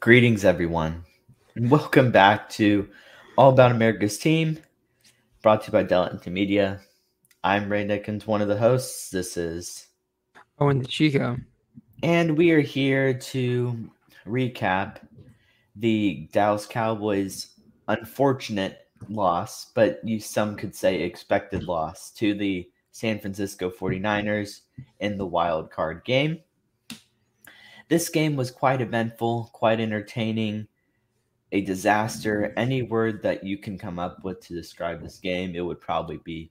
Greetings, everyone, and welcome back to All About America's Team, brought to you by Delta Media. I'm Ray Nickens, one of the hosts. This is Owen the Chico, and we are here to recap the Dallas Cowboys' unfortunate loss, but you some could say expected loss to the San Francisco 49ers in the wild card game. This game was quite eventful, quite entertaining, a disaster. Any word that you can come up with to describe this game, it would probably be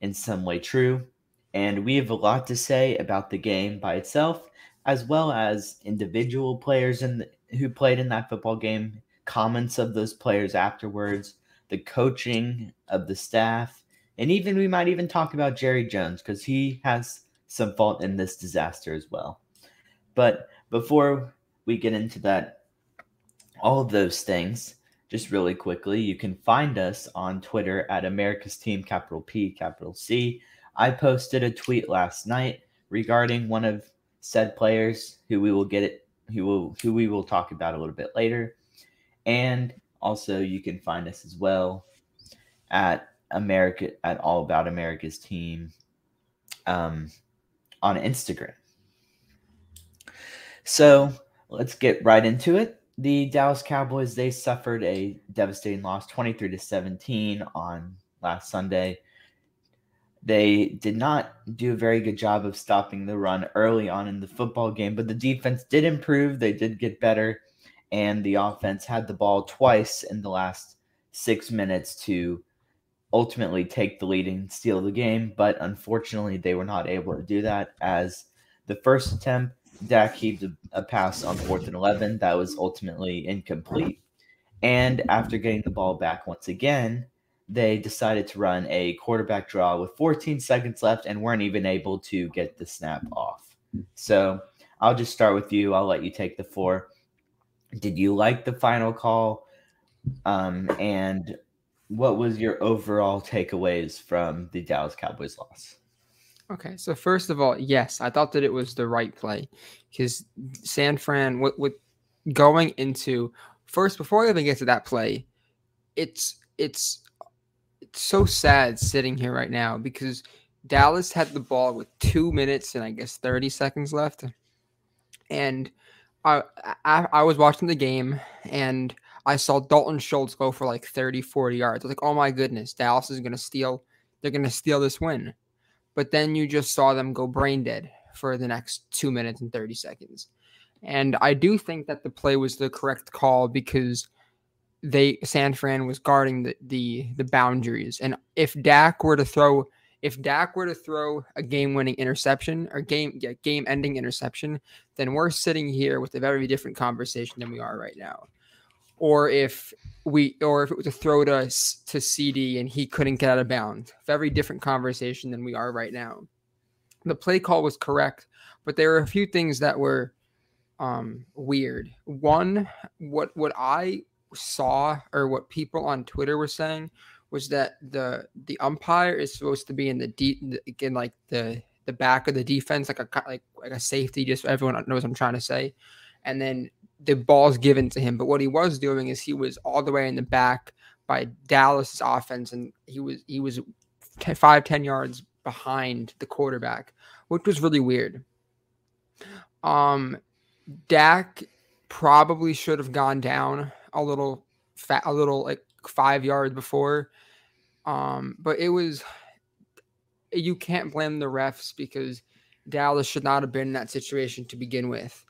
in some way true. And we have a lot to say about the game by itself, as well as individual players in the, who played in that football game, comments of those players afterwards, the coaching of the staff, and even we might even talk about Jerry Jones because he has some fault in this disaster as well. But before we get into that, all of those things, just really quickly, you can find us on Twitter at America's Team, capital P, capital C. I posted a tweet last night regarding one of said players who we will get it, who will who we will talk about a little bit later. And also you can find us as well at America at All About America's Team um, on Instagram. So let's get right into it. The Dallas Cowboys they suffered a devastating loss, twenty three to seventeen on last Sunday. They did not do a very good job of stopping the run early on in the football game, but the defense did improve. They did get better, and the offense had the ball twice in the last six minutes to ultimately take the lead and steal the game. But unfortunately, they were not able to do that as the first attempt Dak heaved a, a pass on fourth and 11 that was ultimately incomplete. And after getting the ball back once again, they decided to run a quarterback draw with 14 seconds left and weren't even able to get the snap off. So I'll just start with you. I'll let you take the four. Did you like the final call? Um, and what was your overall takeaways from the Dallas Cowboys loss? Okay, so first of all, yes, I thought that it was the right play because San Fran, with, with going into first before I even get to that play, it's it's it's so sad sitting here right now because Dallas had the ball with two minutes and I guess thirty seconds left, and I I, I was watching the game and I saw Dalton Schultz go for like 30, 40 yards. I was like, oh my goodness, Dallas is gonna steal. They're gonna steal this win but then you just saw them go brain dead for the next two minutes and 30 seconds. And I do think that the play was the correct call because they San Fran was guarding the the, the boundaries. And if Dak were to throw if Dak were to throw a game-winning interception or game yeah, game-ending interception, then we're sitting here with a very different conversation than we are right now or if we or if it was a throw to to CeeDee and he couldn't get out of bounds. Very different conversation than we are right now. The play call was correct, but there were a few things that were um, weird. One, what what I saw or what people on Twitter were saying was that the the umpire is supposed to be in the deep in like the the back of the defense, like a like like a safety, just so everyone knows what I'm trying to say. And then the ball's given to him. But what he was doing is he was all the way in the back by Dallas's offense, and he was he was five ten yards behind the quarterback, which was really weird. Um, Dak probably should have gone down a little fat, a little like five yards before. Um, but it was you can't blame the refs because Dallas should not have been in that situation to begin with.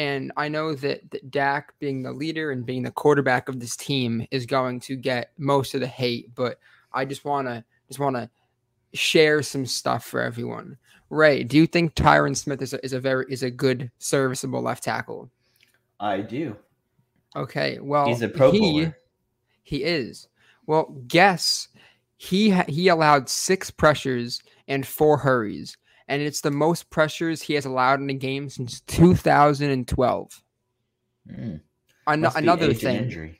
And I know that, that Dak, being the leader and being the quarterback of this team, is going to get most of the hate. But I just want to just want to share some stuff for everyone. Ray, do you think Tyron Smith is a, is a very is a good serviceable left tackle? I do. Okay, well, he's a pro he, bowler. He is. Well, guess he ha- he allowed six pressures and four hurries and it's the most pressures he has allowed in a game since 2012. Mm. An- another thing.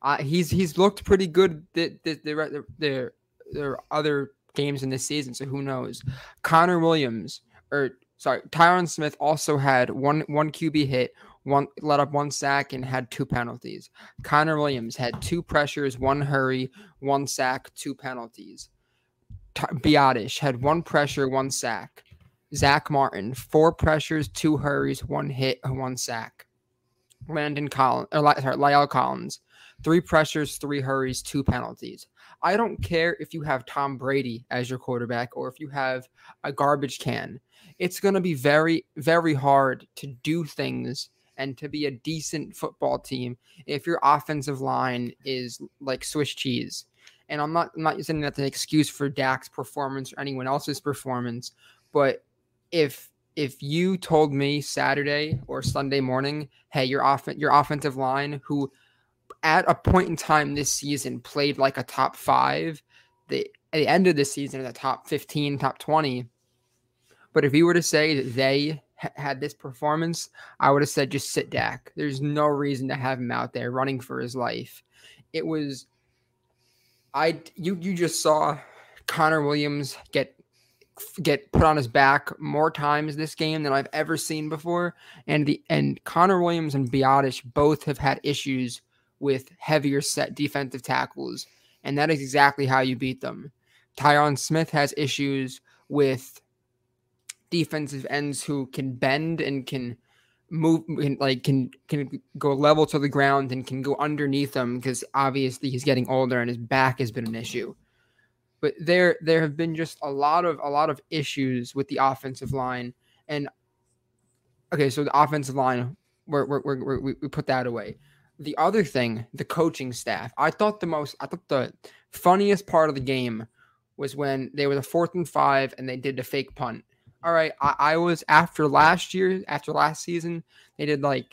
Uh, he's he's looked pretty good. The the, the, the, the other games in this season, so who knows? Connor Williams or sorry, Tyron Smith also had one one QB hit, one let up one sack and had two penalties. Connor Williams had two pressures, one hurry, one sack, two penalties. T- Biadasz had one pressure, one sack. Zack Martin, four pressures, two hurries, one hit, one sack. Landon Collins, or sorry, La'el Collins, three pressures, three hurries, two penalties. I don't care if you have Tom Brady as your quarterback or if you have a garbage can. It's going to be very, very hard to do things and to be a decent football team if your offensive line is like Swiss cheese. And I'm not I'm not using that as an excuse for Dak's performance or anyone else's performance, but if if you told me Saturday or Sunday morning, hey, your off your offensive line, who at a point in time this season played like a top five, the at the end of the season the top 15, top 20. But if you were to say that they had this performance, I would have said just sit Dak. There's no reason to have him out there running for his life. It was I you you just saw Connor Williams get get put on his back more times this game than I've ever seen before. And the and Connor Williams and Biadasz both have had issues with heavier set defensive tackles, and that is exactly how you beat them. Tyron Smith has issues with defensive ends who can bend and can move like can can go level to the ground and can go underneath them? Because obviously he's getting older and his back has been an issue. But there there have been just a lot of a lot of issues with the offensive line. And okay so the offensive line we're, we're, we're, we we put that away. The other thing the coaching staff. I thought the most i thought the funniest part of the game was when they were the fourth and five and they did the fake punt all right I, I was after last year after last season they did like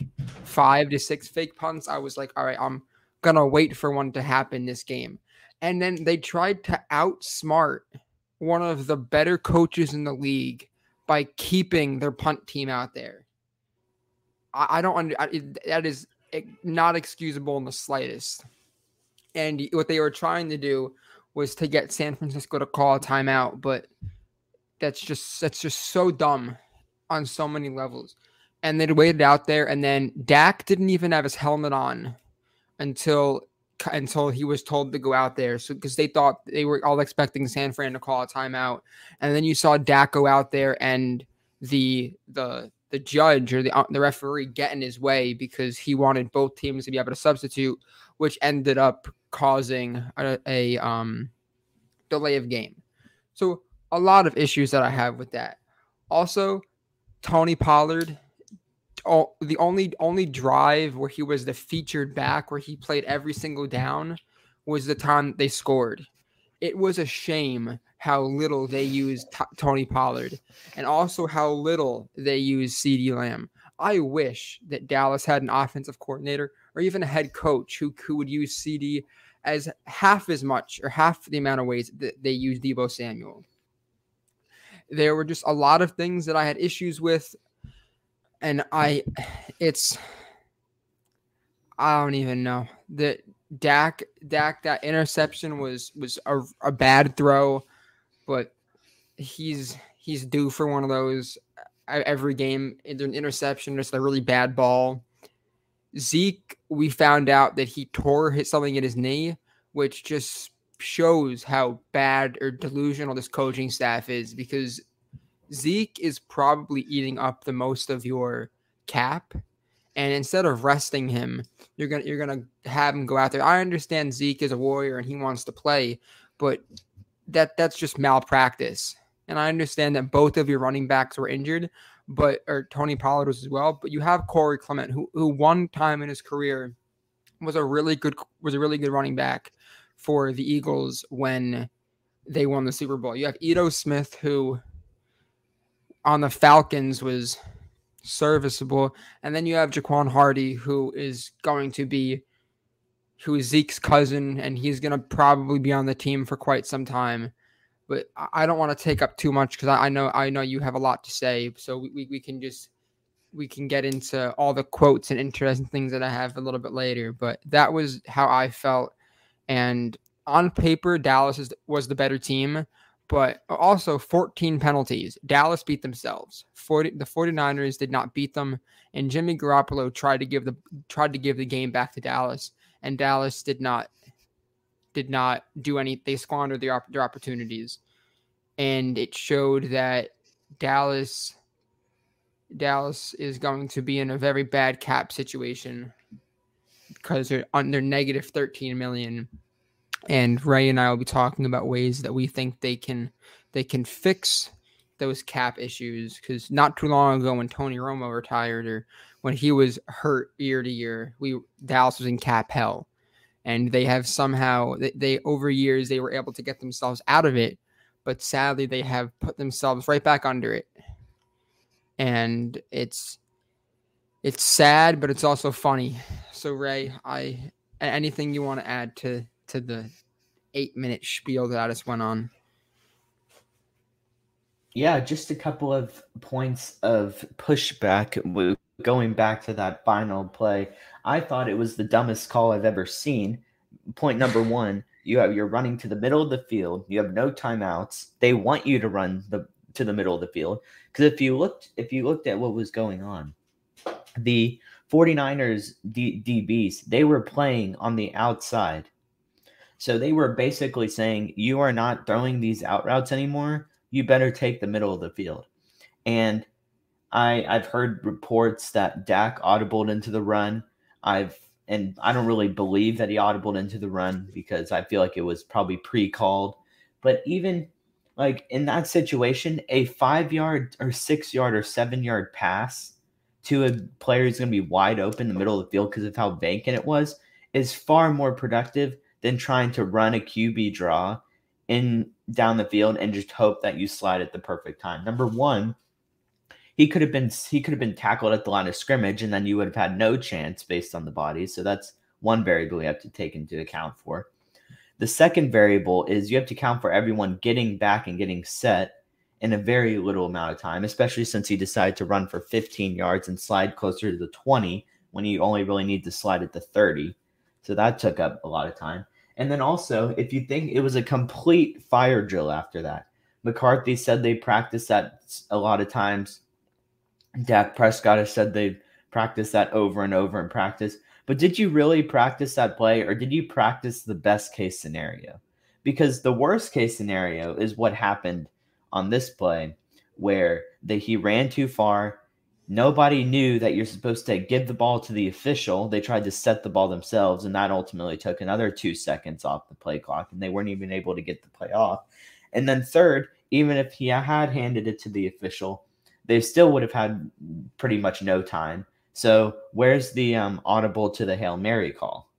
five to six fake punts i was like all right i'm gonna wait for one to happen this game and then they tried to outsmart one of the better coaches in the league by keeping their punt team out there. I, I don't under I, that is not excusable in the slightest. And what they were trying to do was to get San Francisco to call a timeout, but that's just that's just so dumb on so many levels. And they waited out there, and then Dak didn't even have his helmet on until until he was told to go out there. So because they thought they were all expecting San Fran to call a timeout, and then you saw Dak go out there and the the the judge or the uh, the referee get in his way because he wanted both teams to be able to substitute, which ended up causing a, a um delay of game. So a lot of issues that I have with that. Also, Tony Pollard all, the only only drive where he was the featured back where he played every single down was the time they scored. It was a shame how little they used t- Tony Pollard and also how little they used CeeDee Lamb. I wish that Dallas had an offensive coordinator or even a head coach who, who would use CeeDee as half as much or half the amount of ways that they use Deebo Samuel. There were just a lot of things that I had issues with and I, it's, I don't even know that Dak Dak that interception was was a, a bad throw, but he's he's due for one of those every game. Either an interception, just a really bad ball. Zeke, we found out that he tore hit something in his knee, which just shows how bad or delusional this coaching staff is because Zeke is probably eating up the most of your cap. And instead of resting him, you're gonna you're gonna have him go out there. I understand Zeke is a warrior and he wants to play, but that that's just malpractice. And I understand that both of your running backs were injured, but or Tony Pollard was as well. But you have Corey Clement, who who one time in his career was a really good was a really good running back for the Eagles when they won the Super Bowl. You have Ito Smith, who on the Falcons was serviceable. And then you have Jaquan Hardy, who is going to be who is Zeke's cousin, and he's going to probably be on the team for quite some time. But I don't want to take up too much because I know I know you have a lot to say. So we, we, can just we can get into all the quotes and interesting things that I have a little bit later. But that was how I felt. And on paper, Dallas is, was the better team but also 14 penalties. Dallas beat themselves. 40 the 49ers did not beat them and Jimmy Garoppolo tried to give the tried to give the game back to Dallas and Dallas did not did not do any they squandered their, their opportunities and it showed that Dallas Dallas is going to be in a very bad cap situation because they're under negative 13 million and Ray and I will be talking about ways that we think they can they can fix those cap issues. Because not too long ago when Tony Romo retired or when he was hurt year to year, we Dallas was in cap hell, and they have somehow they, they over years they were able to get themselves out of it, but sadly they have put themselves right back under it, and it's it's sad, but it's also funny. So Ray, I anything you want to add to to the eight minute spiel that I just went on. Yeah, just a couple of points of pushback. Going back to that final play, I thought it was the dumbest call I've ever seen. Point number one, you have you're running to the middle of the field. You have no timeouts. They want you to run the to the middle of the field because if you looked if you looked at what was going on, the 49ers D- DBs, they were playing on the outside so they were basically saying, you are not throwing these out routes anymore. You better take the middle of the field. And I I've heard reports that Dak audibled into the run. I've and I don't really believe that he audibled into the run because I feel like it was probably pre-called. But even like in that situation, a five yard or six yard or seven yard pass to a player who's going to be wide open in the middle of the field because of how vacant it was is far more productive than trying to run a QB draw in down the field and just hope that you slide at the perfect time. Number one, he could have been he could have been tackled at the line of scrimmage and then you would have had no chance based on the body. So that's one variable you have to take into account for. The second variable is you have to count for everyone getting back and getting set in a very little amount of time, especially since he decided to run for 15 yards and slide closer to the 20 when you only really need to slide at the 30. So that took up a lot of time. And then also, if you think it was a complete fire drill after that, McCarthy said they practiced that a lot of times. Dak Prescott has said they practiced that over and over in practice. But did you really practice that play or did you practice the best case scenario? Because the worst case scenario is what happened on this play where that he ran too far, Nobody knew that you're supposed to give the ball to the official. They tried to set the ball themselves, and that ultimately took another two seconds off the play clock, and they weren't even able to get the play off. And then, third, even if he had handed it to the official, they still would have had pretty much no time. So, where's the um, audible to the Hail Mary call?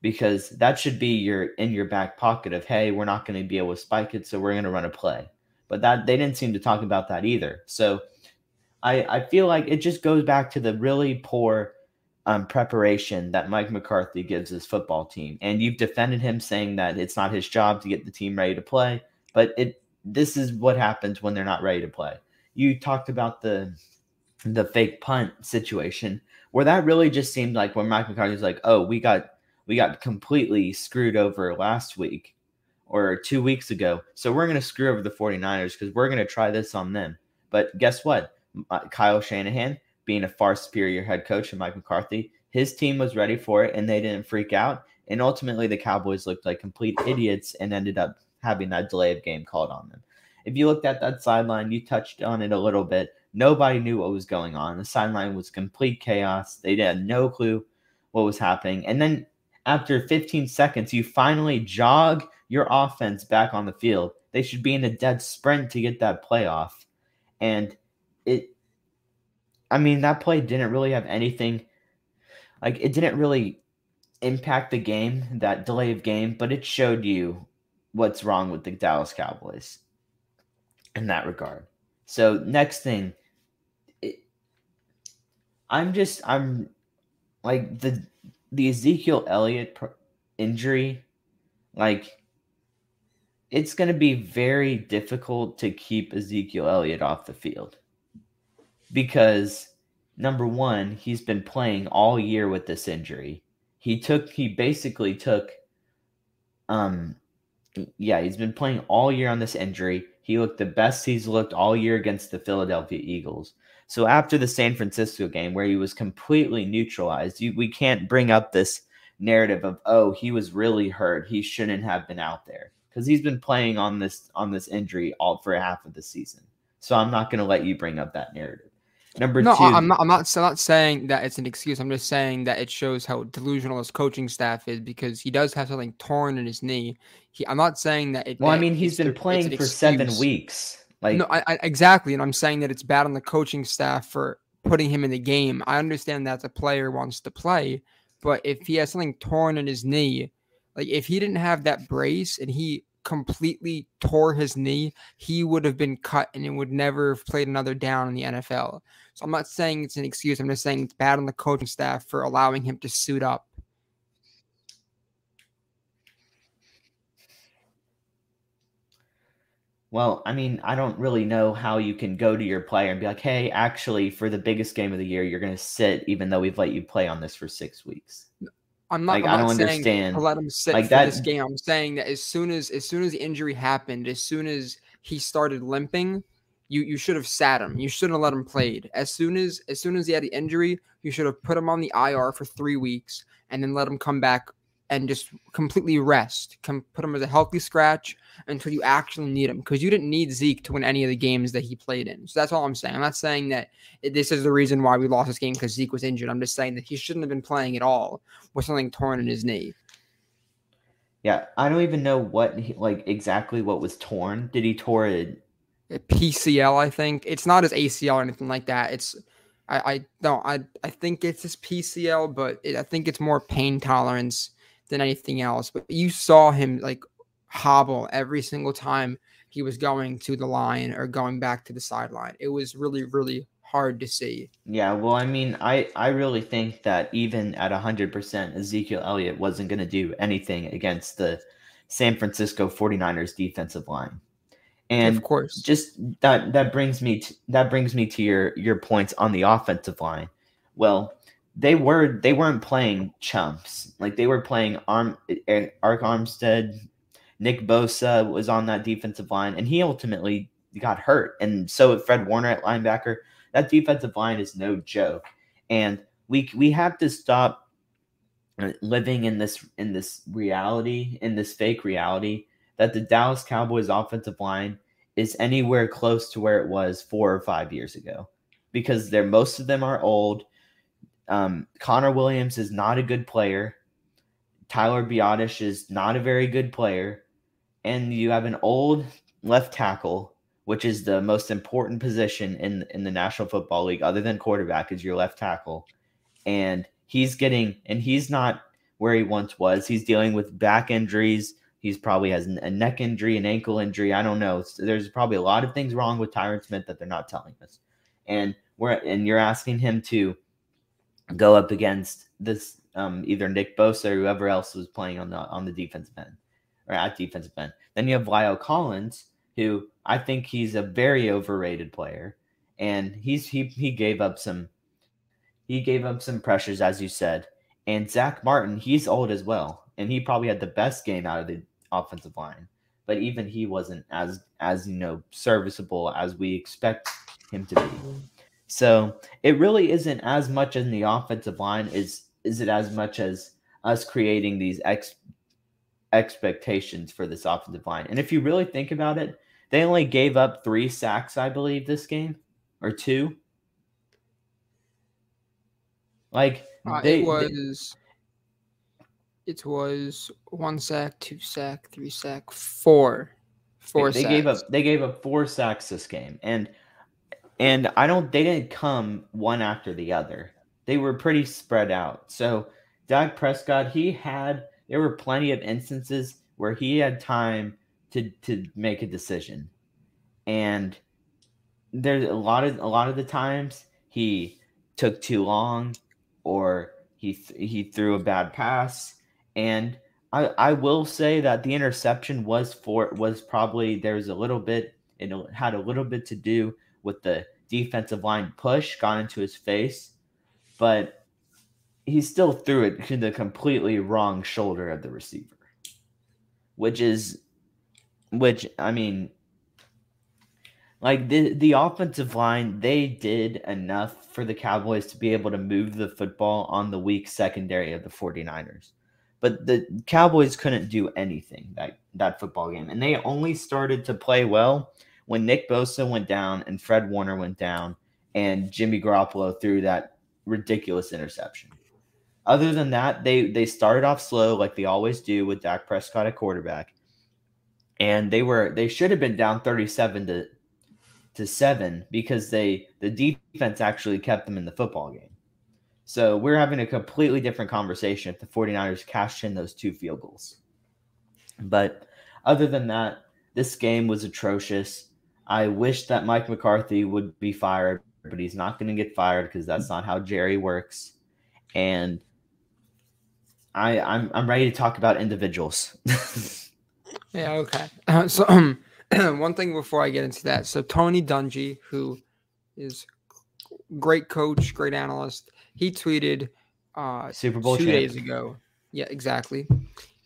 Because that should be your in your back pocket of, hey, we're not going to be able to spike it, so we're going to run a play. But that they didn't seem to talk about that either. So, I, I feel like it just goes back to the really poor um, preparation that Mike McCarthy gives his football team. And you've defended him saying that it's not his job to get the team ready to play, but it this is what happens when they're not ready to play. You talked about the the fake punt situation where that really just seemed like when Mike McCarthy was like, "Oh, we got we got completely screwed over last week or 2 weeks ago. So we're going to screw over the 49ers cuz we're going to try this on them." But guess what? Uh, Kyle Shanahan being a far superior head coach than Mike McCarthy, his team was ready for it and they didn't freak out. And ultimately, the Cowboys looked like complete idiots and ended up having that delay of game called on them. If you looked at that sideline, you touched on it a little bit. Nobody knew what was going on. The sideline was complete chaos. They had no clue what was happening. And then after 15 seconds, you finally jog your offense back on the field. They should be in a dead sprint to get that playoff. And it I mean, that play didn't really have anything like it didn't really impact the game, that delay of game, but it showed you what's wrong with the Dallas Cowboys in that regard. So, next thing, it, I'm just I'm like the the Ezekiel Elliott injury like it's going to be very difficult to keep Ezekiel Elliott off the field because number one, he's been playing all year with this injury. He took he basically took um Yeah, he's been playing all year on this injury. He looked the best he's looked all year against the Philadelphia Eagles. So after the San Francisco game, where he was completely neutralized, you, we can't bring up this narrative of oh he was really hurt, he shouldn't have been out there because he's been playing on this on this injury all for half of the season. So I'm not going to let you bring up that narrative. Number no, two, I'm not. I'm not. I'm not saying that it's an excuse. I'm just saying that it shows how delusional his coaching staff is because he does have something torn in his knee. He, I'm not saying that. It, well, that I mean, he's been playing for seven weeks. Like, no, I, I, exactly, and I'm saying that it's bad on the coaching staff for putting him in the game. I understand that the player wants to play, but if he has something torn in his knee, like if he didn't have that brace and he completely tore his knee, he would have been cut and it would never have played another down in the NFL. So I'm not saying it's an excuse. I'm just saying it's bad on the coaching staff for allowing him to suit up. Well, I mean, I don't really know how you can go to your player and be like, hey, actually, for the biggest game of the year, you're going to sit, even though we've let you play on this for six weeks. I'm not. Like, I'm I don't understand. To let him sit like for that, this game. I'm saying that as soon as as soon as the injury happened, as soon as he started limping, you you should have sat him. You shouldn't have let him played. As soon as as soon as he had the injury, you should have put him on the IR for three weeks and then let him come back and just completely rest. Come put him as a healthy scratch until you actually need him because you didn't need Zeke to win any of the games that he played in. So that's all I'm saying. I'm not saying that this is the reason why we lost this game because Zeke was injured. I'm just saying that he shouldn't have been playing at all with something torn in his knee. Yeah, I don't even know what like exactly what was torn. Did he tore it? PCL, I think. It's not his ACL or anything like that. It's I I don't I I think it's his PCL, but it, I think it's more pain tolerance than anything else. But you saw him like hobble every single time he was going to the line or going back to the sideline. It was really, really hard to see. Yeah, well, I mean, I, I really think that even at 100%, Ezekiel Elliott wasn't going to do anything against the San Francisco 49ers defensive line. And of course, just that that brings me to, that brings me to your your points on the offensive line. Well, they were they weren't playing chumps. Like they were playing arm Arik Armstead, Nick Bosa was on that defensive line, and he ultimately got hurt. And so with Fred Warner at linebacker. That defensive line is no joke. And we we have to stop uh, living in this in this reality, in this fake reality that the Dallas Cowboys offensive line is anywhere close to where it was four or five years ago. Because they're most of them are old um, Connor Williams is not a good player. Tyler Biadasz is not a very good player. And you have an old left tackle, which is the most important position in, in the National Football League, other than quarterback, is your left tackle. And he's getting, and he's not where he once was. He's dealing with back injuries. He's probably has a neck injury, an ankle injury. I don't know. There's probably a lot of things wrong with Tyron Smith that they're not telling us. And we're and you're asking him to go up against this um, either Nick Bosa or whoever else was playing on the on the defensive end or at defensive end. Then you have Lyle Collins, who I think he's a very overrated player, and he's he he gave up some he gave up some pressures as you said. And Zack Martin, he's old as well, and he probably had the best game out of the offensive line, but even he wasn't as as you know serviceable as we expect him to be. So it really isn't as much in the offensive line is is it as much as us creating these ex, expectations for this offensive line. And if you really think about it, they only gave up three sacks, I believe, this game or two. Like uh, they, it was, it was one sack, two sack, three sack, four, four. They, they gave up. They gave up four sacks this game, and and I don't they didn't come one after the other. They were pretty spread out. So Dak Prescott, he had there were plenty of instances where he had time to to make a decision. And there's a lot of a lot of the times he took too long or he he threw a bad pass and I, I will say that the interception was for was probably there was a little bit it had a little bit to do with the defensive line push got into his face, but he still threw it to the completely wrong shoulder of the receiver, which is which I mean, like the the offensive line, they did enough for the Cowboys to be able to move the football on the weak secondary of the 49ers. But the Cowboys couldn't do anything that that football game. And they only started to play well when Nick Bosa went down and Fred Warner went down and Jimmy Garoppolo threw that ridiculous interception. Other than that, they they started off slow like they always do with Dak Prescott at quarterback. And they were they should have been down 37 to to 7 because they the defense actually kept them in the football game. So we're having a completely different conversation if the 49ers cashed in those two field goals. But other than that, this game was atrocious. I wish that Mike McCarthy would be fired, but he's not going to get fired because that's not how Jerry works. And I, I'm I'm ready to talk about individuals. yeah. Okay. Uh, so um, one thing before I get into that, so Tony Dungy, who is great coach, great analyst, he tweeted uh, Super Bowl two champ. days ago. Yeah, exactly.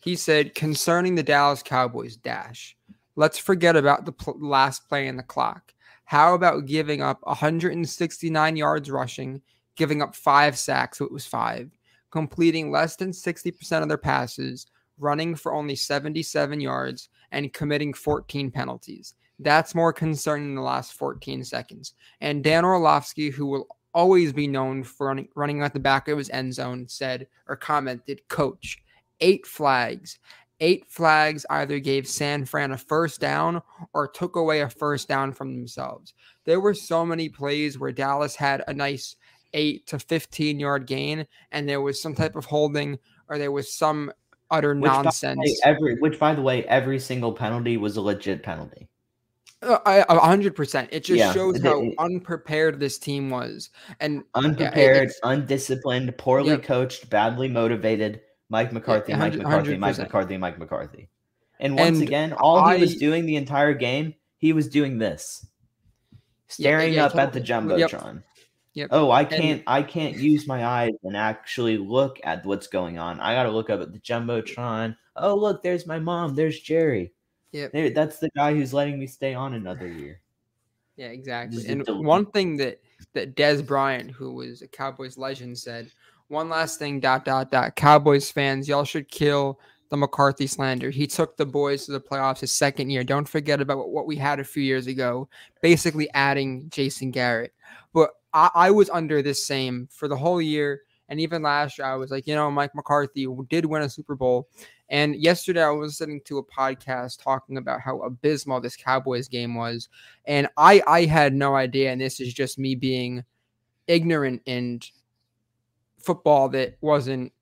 He said concerning the Dallas Cowboys dash. Let's forget about the pl- last play in the clock. How about giving up 169 yards rushing, giving up five sacks, so it was five, completing less than 60% of their passes, running for only 77 yards, and committing 14 penalties. That's more concerning than the last 14 seconds. And Dan Orlovsky, who will always be known for running, running at the back of his end zone, said or commented, Coach, eight flags. Eight flags either gave San Fran a first down or took away a first down from themselves. There were so many plays where Dallas had a nice eight to 15 yard gain, and there was some type of holding or there was some utter Which, by nonsense. way, every which by the way, every single penalty was a legit penalty. Uh, I- A hundred percent. It just Yeah, shows how unprepared this team was, and Unprepared, it's- undisciplined, poorly coached, badly motivated. Mike McCarthy, Mike McCarthy, Mike 100%. McCarthy, Mike McCarthy. And once And again, all he was doing the entire game, he was doing this. Staring yeah, up at the totally. Yep. Jumbotron. Yep. Oh, I can't I can't use my eyes and actually look at what's going on. I gotta look up at the Jumbotron. Oh look, there's my mom, there's Jerry. Yep. There, that's the guy who's letting me stay on another year. Yeah, exactly. Just And one thing that that Dez Bryant, who was a Cowboys legend, said. One last thing. Dot dot dot. Cowboys fans, y'all should kill the McCarthy slander. He took the boys to the playoffs his second year. Don't forget about what- what we had a few years ago, basically adding Jason Garrett. But I, I was under this same for the whole year. And even last year, I was like, you know, Mike McCarthy did win a Super Bowl. And yesterday, I was listening to a podcast talking about how abysmal this Cowboys game was. And I, I had no idea. And this is just me being ignorant in football that wasn't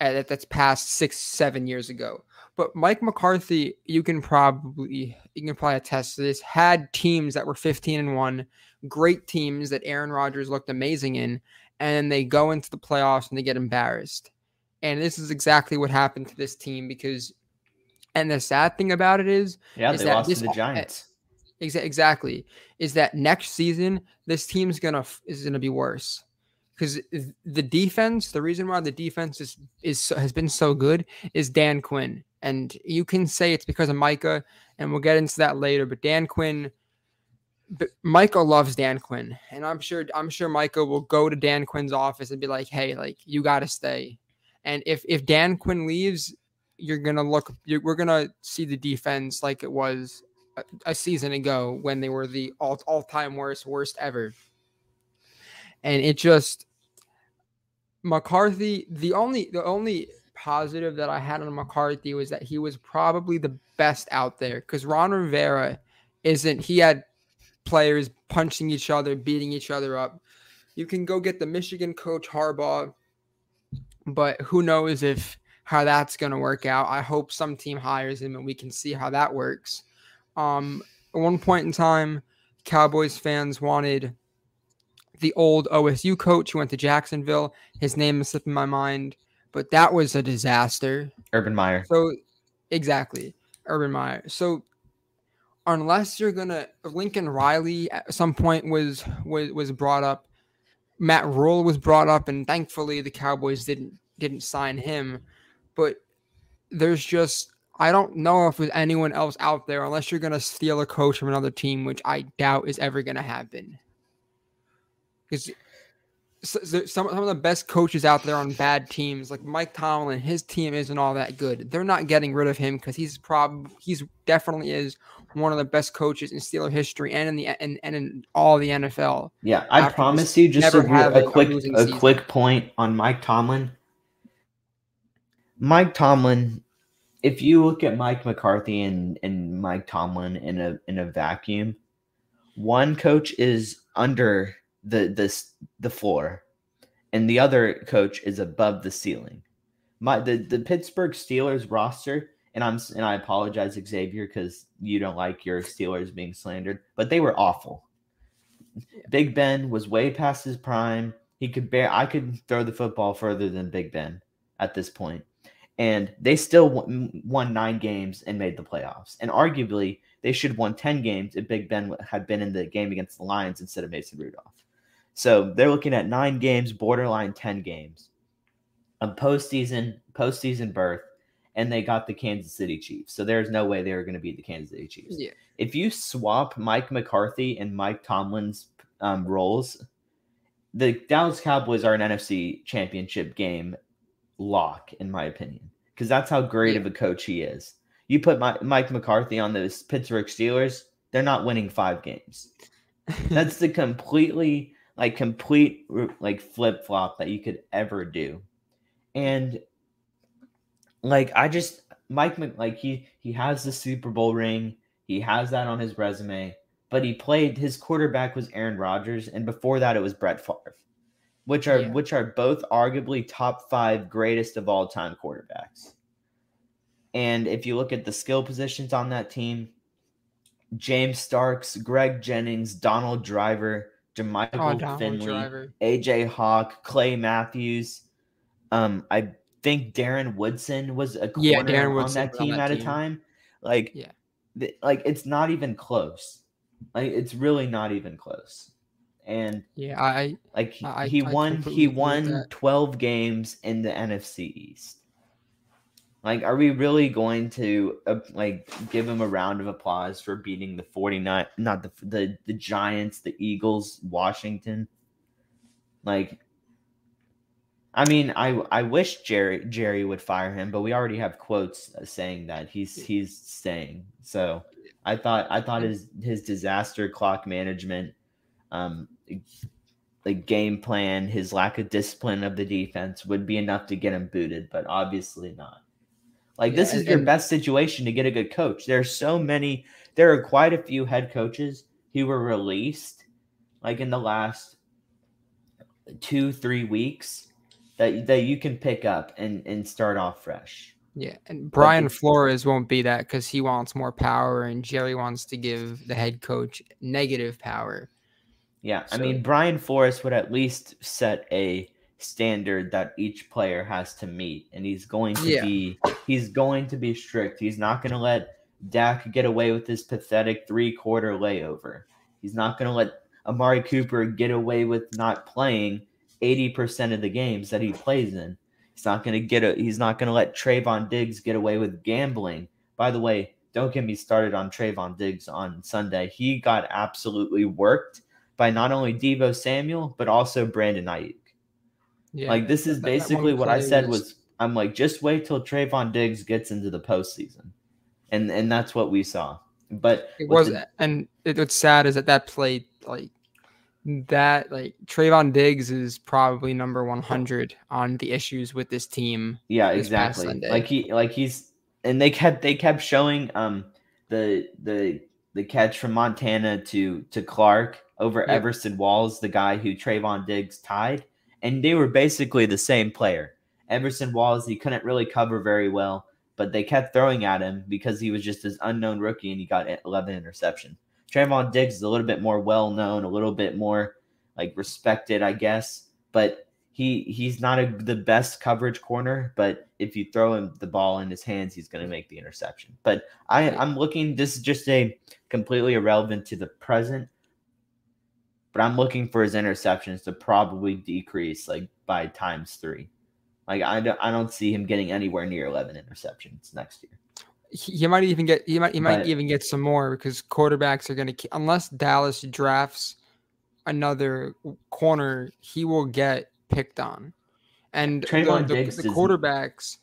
that that's past six, seven years ago. But Mike McCarthy, you can probably you can probably attest to this. Had teams that were 15 and one, great teams that Aaron Rodgers looked amazing in, and they go into the playoffs and they get embarrassed. And this is exactly what happened to this team because, and the sad thing about it is, Yeah, Is they that lost this to the Giants. Exa- exactly is that next season this team's gonna is gonna be worse. Because the defense the reason why the defense is is has been so good is Dan Quinn. And you can say it's because of Micah and we'll get into that later but Dan Quinn but Micah loves Dan Quinn. And I'm sure I'm sure Micah will go to Dan Quinn's office and be like hey like you got to stay and if if Dan Quinn leaves you're gonna look you're, we're gonna see the defense like it was a, a season ago when they were the all all time worst worst ever. And it just McCarthy. The only the only positive that I had on McCarthy was that he was probably the best out there because Ron Rivera isn't. He had players punching each other, beating each other up. You can go get the Michigan coach Harbaugh, but who knows if how that's going to work out. I hope some team hires him and we can see how that works. Um, at one point in time, Cowboys fans wanted the old OSU coach who went to Jacksonville. His name is slipping my mind, but that was a disaster. Urban Meyer. So, exactly, Urban Meyer. So, unless you're gonna, Lincoln Riley at some point was was was brought up. Matt Rhule was brought up, and thankfully the Cowboys didn't didn't sign him. But there's just I don't know if there's anyone else out there unless you're gonna steal a coach from another team, which I doubt is ever gonna happen. Because some some of the best coaches out there on bad teams, like Mike Tomlin, his team isn't all that good. They're not getting rid of him because he's prob he's definitely is one of the best coaches in Steeler history and in the and, and in all the NFL. Yeah, I promise you, just a, a quick a, a quick point on Mike Tomlin. Mike Tomlin, if you look at Mike McCarthy and, and Mike Tomlin in a in a vacuum, one coach is under the the the floor, and the other coach is above the ceiling. My the, the Pittsburgh Steelers roster, and I'm and I apologize, Xavier, because you don't like your Steelers being slandered, but they were awful. Big Ben was way past his prime. He could bear. I could throw the football further than Big Ben at this point, and they still won nine games and made the playoffs. And arguably, they should have won ten games if Big Ben had been in the game against the Lions instead of Mason Rudolph. So they're looking at nine games, borderline 10 games. A postseason, postseason berth, and they got the Kansas City Chiefs. So there's no way they were going to beat the Kansas City Chiefs. Yeah. If you swap Mike McCarthy and Mike Tomlin's um, roles, the Dallas Cowboys are an NFC championship game lock, in my opinion, because that's how great yeah. of a coach he is. You put my, Mike McCarthy on the Pittsburgh Steelers, they're not winning five games. That's the completely like complete like flip flop that you could ever do. And like I just Mike like he he has the Super Bowl ring, he has that on his resume, but he played his quarterback was Aaron Rodgers, and before that it was Brett Favre, which are yeah. which are both arguably top five greatest of all time quarterbacks. And if you look at the skill positions on that team, James Starks, Greg Jennings, Donald Driver, Jermichael oh, Finley, Driver. AJ Hawk, Clay Matthews. Um, I think Darren Woodson was a corner yeah, Darren on that team on that at team. a time. Like, yeah, th- like it's not even close. Like, it's really not even close. And yeah, I like I, he won. He won twelve games in the NFC East. Like, are we really going to uh, like give him a round of applause for beating the 49 not the the the Giants, the Eagles, Washington? Like I mean, I I wish Jerry Jerry would fire him, but we already have quotes saying that he's he's staying. So, I thought I thought his his disaster clock management um like game plan, his lack of discipline of the defense would be enough to get him booted, but obviously not. Like yeah, this is and, your best situation to get a good coach. There are so many. There are quite a few head coaches who were released, like in the last two three weeks, that that you can pick up and and start off fresh. Yeah, and Brian Flores won't be that because he wants more power, and Jerry wants to give the head coach negative power. Yeah, so, I mean Brian Flores would at least set a standard that each player has to meet and he's going to yeah. be he's going to be strict. He's not going to let Dak get away with his pathetic three-quarter layover. He's not going to let Amari Cooper get away with not playing 80% of the games that he plays in. He's not going to get a he's not going to let Trevon Diggs get away with gambling. By the way, don't get me started on Trevon Diggs on Sunday. He got absolutely worked by not only Deebo Samuel, but also Brandon Aiyuk. Yeah, like this is basically what I said was, was I'm like just wait till Trevon Diggs gets into the postseason, and and that's what we saw. But it was, the, and it, what's sad is that that play like that like Trevon Diggs is probably number 100 on the issues with this team. Yeah, exactly. Like he like he's and they kept they kept showing um the the the catch from Montana to to Clark over yep. Everson Walls, the guy who Trevon Diggs tied and they were basically the same player. Everson Walls, he couldn't really cover very well, but they kept throwing at him because he was just this unknown rookie and he got 11 interception. Trevon Diggs is a little bit more well known, a little bit more like respected, I guess, but he he's not a, the best coverage corner. But if you throw him the ball in his hands, he's going to make the interception. But I I'm looking. This is just a completely irrelevant to the present but I'm looking for his interceptions to probably decrease like by times three. Like I don't, I don't see him getting anywhere near 11 interceptions next year. He, might even get he might he might But- even get some more because quarterbacks are going to unless Dallas drafts another corner, he will get picked on. And the, the, the quarterbacks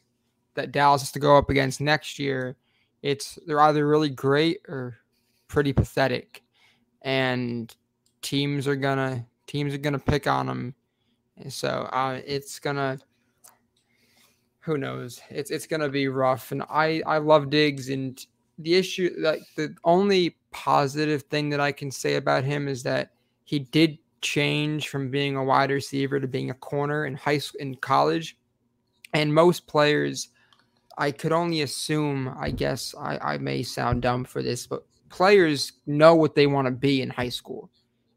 that Dallas has to go up against next year, it's they're either really great or pretty pathetic, and teams are gonna teams are gonna pick on them. And so uh, it's gonna who knows? It's it's gonna be rough and i i love diggs and the issue like the only positive thing that i can say about him is that he did change from being a wide receiver to being a corner in high school in college and most players i could only assume i guess i i may sound dumb for this but players know what they want to be in high school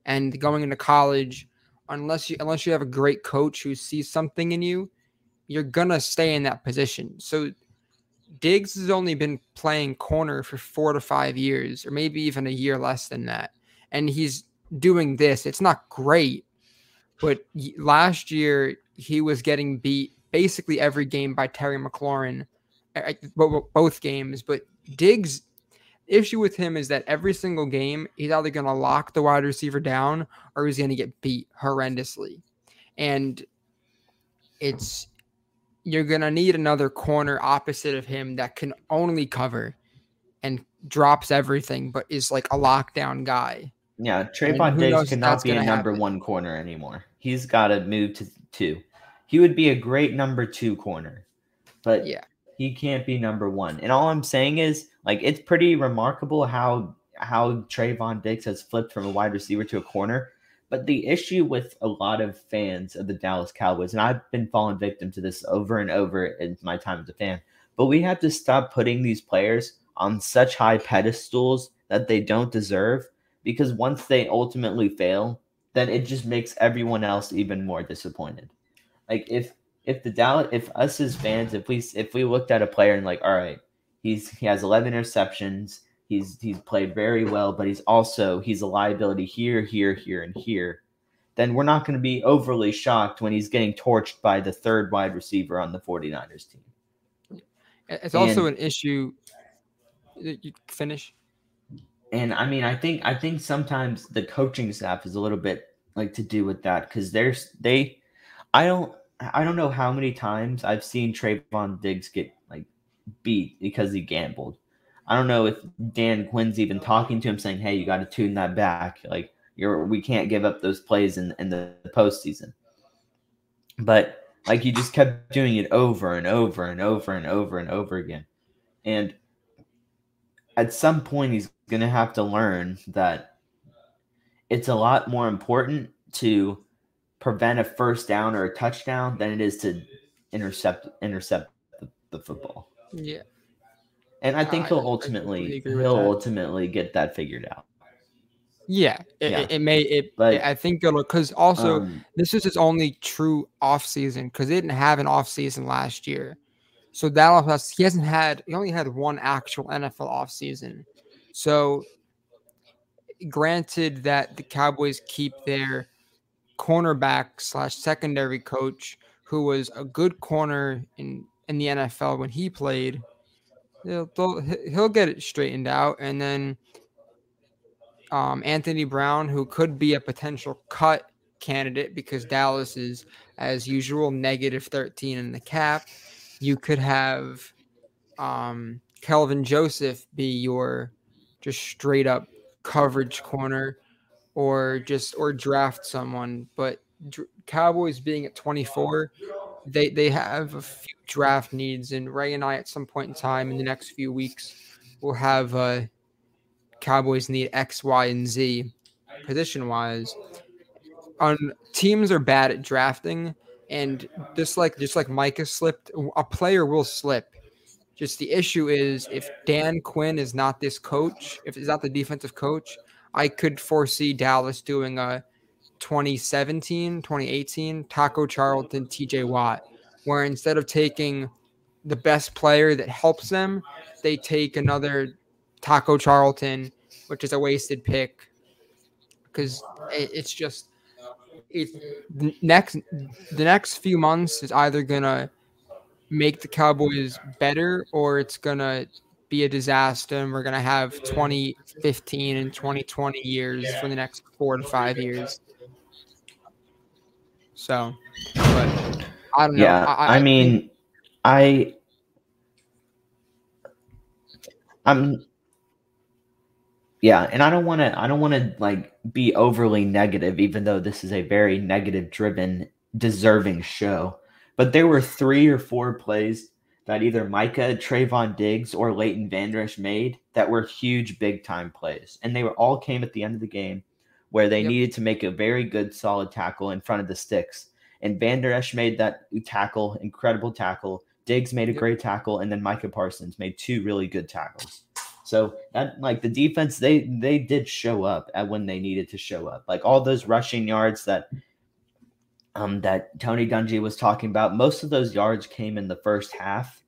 and going into college unless you unless you have a great coach who sees something in you you're gonna stay in that position. So Diggs has only been playing corner for four to five years, or maybe even a year less than that. And he's doing this. It's not great, but last year he was getting beat basically every game by Terry McLaurin, both games. But Diggs, issue with him is that every single game he's either gonna lock the wide receiver down or he's gonna get beat horrendously, and it's you're gonna need another corner opposite of him that can only cover and drops everything, but is like a lockdown guy. Yeah, Trevon Diggs cannot be a number happen. one corner anymore. He's got to move to two. He would be a great number two corner, but Yeah. he can't be number one. And all I'm saying is, like, it's pretty remarkable how how Trevon Diggs has flipped from a wide receiver to a corner. But the issue with a lot of fans of the Dallas Cowboys, and I've been falling victim to this over and over in my time as a fan, but we have to stop putting these players on such high pedestals that they don't deserve because once they ultimately fail, then it just makes everyone else even more disappointed. Like if if the Dallas if us as fans if we if we looked at a player and like all right, he's he has 11 interceptions, he's he's played very well, but he's also he's a liability here, here, here and here. Then we're not going to be overly shocked when he's getting torched by the third wide receiver on the 49ers team. It's also And- an issue. That you finish. and I mean, I think I think sometimes the coaching staff is a little bit like to do with that because there's they, I don't I don't know how many times I've seen Trevon Diggs get like beat because he gambled. I don't know if Dan Quinn's even talking to him saying, "Hey, you got to tune that back. Like you're we can't give up those plays in in the postseason." But like he just kept doing it over and over and over and over and over again, and at some point he's to have to learn that it's a lot more important to prevent a first down or a touchdown than it is to intercept intercept the, the football. Yeah. And I think he'll ultimately he'll ultimately get that figured out. Yeah. It, Yeah. it, it may it But- I think it'll because also Um, this is his only true off season because they didn't have an off season last year. So that also he hasn't had he only had one actual NFL off season. So granted that the Cowboys keep their cornerback slash secondary coach, who was a good corner in in the NFL when he played, they'll, they'll, he- he'll get it straightened out, and then um, Anthony Brown, who could be a potential cut candidate because Dallas is, as usual, negative 13 in the cap. You could have um, Kelvin Joseph be your just straight up coverage corner or just or draft someone. But Cowboys being at 24, they, they have a few draft needs. And Ray and I, at some point in time in the next few weeks, will have uh, Cowboys need X, Y, and Z position wise. On teams are bad at drafting, and just like just like Micah slipped, a player will slip. Just the issue is if Dan Quinn is not this coach, if he's not the defensive coach, I could foresee Dallas doing a 2017, 2018 Taco Charlton, mm-hmm. TJ Watt, where instead of taking the best player that helps them, they take another Taco Charlton, which is a wasted pick because it's just it the next the next few months is either gonna make the Cowboys better or it's gonna be a disaster and we're going to have 2015 and 2020 years for the next four to five years. So, but I don't know. Yeah, I, I, I mean, I, I'm, yeah, and I don't want to, I don't want to like be overly negative, even though this is a very negative driven, deserving show. But there were three or four plays that either Micah, Trevon Diggs, or Leighton Vander Esch made that were huge, big time plays. And they were all came at the end of the game where they yep. needed to make a very good, solid tackle in front of the sticks. And Vander Esch made that tackle, incredible tackle. Diggs made a yep. great tackle, and then Micah Parsons made two really good tackles. So that like the defense, they they did show up at when they needed to show up. Like all those rushing yards that um, that Tony Dungy was talking about. Most of those yards came in the first half,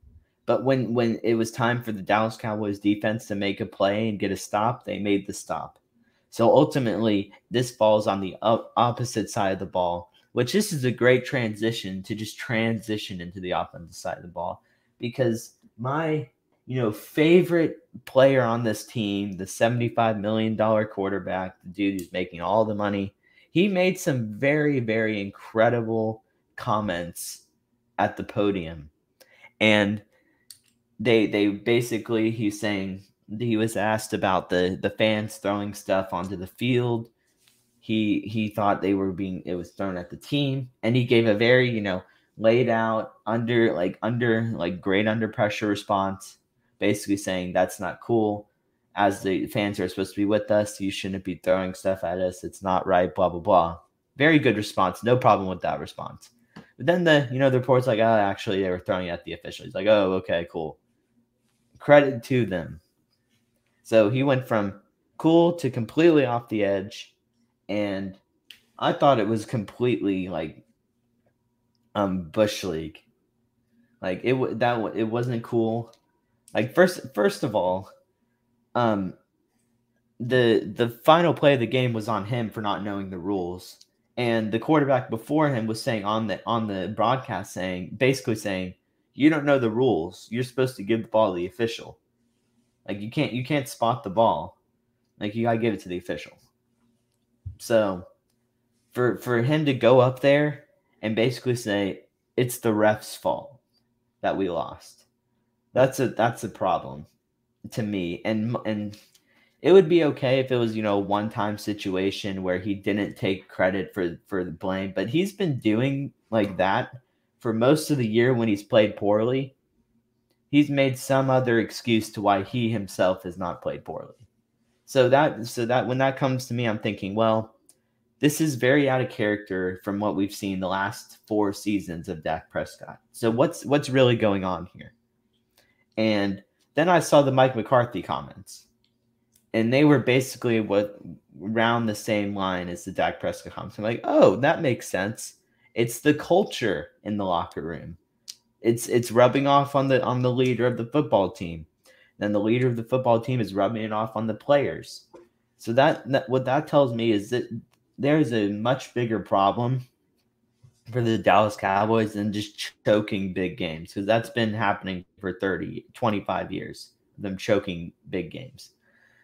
but when when it was time for the Dallas Cowboys defense to make a play and get a stop, they made the stop. So ultimately, this falls on the opposite side of the ball, which this is a great transition to just transition into the offensive side of the ball because my you know favorite player on this team, the seventy-five million dollar quarterback, the dude who's making all the money he made some very, very incredible comments at the podium. And they they basically he's saying he was asked about the the fans throwing stuff onto the field. He he thought they were being it was thrown at the team and he gave a very, you know, laid out under like under like great under pressure response basically saying that's not cool as the fans are supposed to be with us, you shouldn't be throwing stuff at us. It's not right, blah, blah, blah. Very good response. No problem with that response. But then the, you know, the report's like, oh, actually, they were throwing at the officials. Like, oh, okay, cool. Credit to them. So he went from cool to completely off the edge. And I thought it was completely like um Bush League. Like it that it wasn't cool. Like first first of all, um, the the final play of the game was on him for not knowing the rules, and the quarterback before him was saying on the on the broadcast saying basically saying you don't know the rules. You're supposed to give the ball to the official. Like you can't you can't spot the ball. Like you gotta give it to the official. So for for him to go up there and basically say it's the ref's fault that we lost. That's a that's a problem to me, and and it would be okay if it was you know one time situation where he didn't take credit for for the blame, but he's been doing like that for most of the year when he's played poorly. He's made some other excuse to why he himself has not played poorly. So that so that when that comes to me, I'm thinking, well, this is very out of character from what we've seen the last four seasons of Dak Prescott. So what's what's really going on here? And then I saw the Mike McCarthy comments, and they were basically what around the same line as the Dak Prescott comments. I'm like, oh, that makes sense. It's the culture in the locker room. It's it's rubbing off on the on the leader of the football team. Then the leader of the football team is rubbing it off on the players. So that, that what that tells me is that there's a much bigger problem for the Dallas Cowboys than just choking big games because that's been happening for 30, 25 years, them choking big games.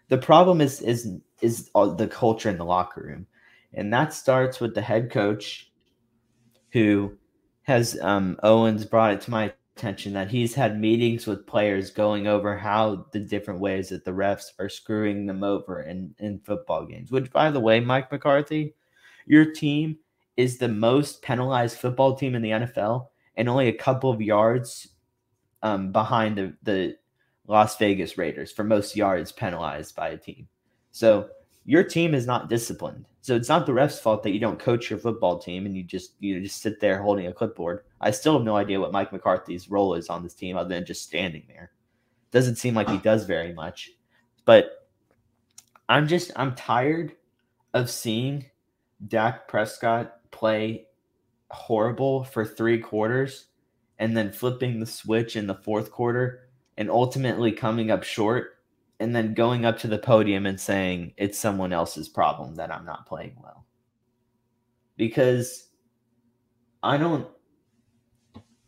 The problem is is is the culture in the locker room. And that starts with the head coach who has um, Owens brought it to my attention that he's had meetings with players going over how the different ways that the refs are screwing them over in, in football games. Which, by the way, Mike McCarthy, your team is the most penalized football team in the NFL and only a couple of yards um, behind the, the Las Vegas Raiders for most yards penalized by a team. So your team is not disciplined. So it's not the ref's fault that you don't coach your football team and you just you just sit there holding a clipboard. I still have no idea what Mike McCarthy's role is on this team other than just standing there. Doesn't seem like he does very much. But I'm just I'm tired of seeing Dak Prescott play horrible for three quarters and then flipping the switch in the fourth quarter and ultimately coming up short and then going up to the podium and saying it's someone else's problem that I'm not playing well. Because I don't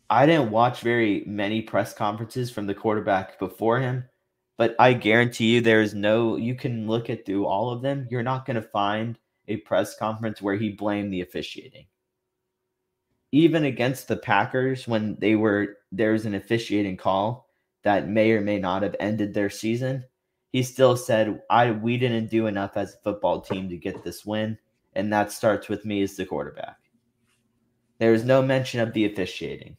I didn't watch very many press conferences from the quarterback before him, but I guarantee you there is no you can look at through all of them, you're not going to find a press conference where he blamed the officiating. Even against the Packers when they were there's an officiating call that may or may not have ended their season, he still said, "I we didn't do enough as a football team to get this win, and that starts with me as the quarterback." There is no mention of the officiating.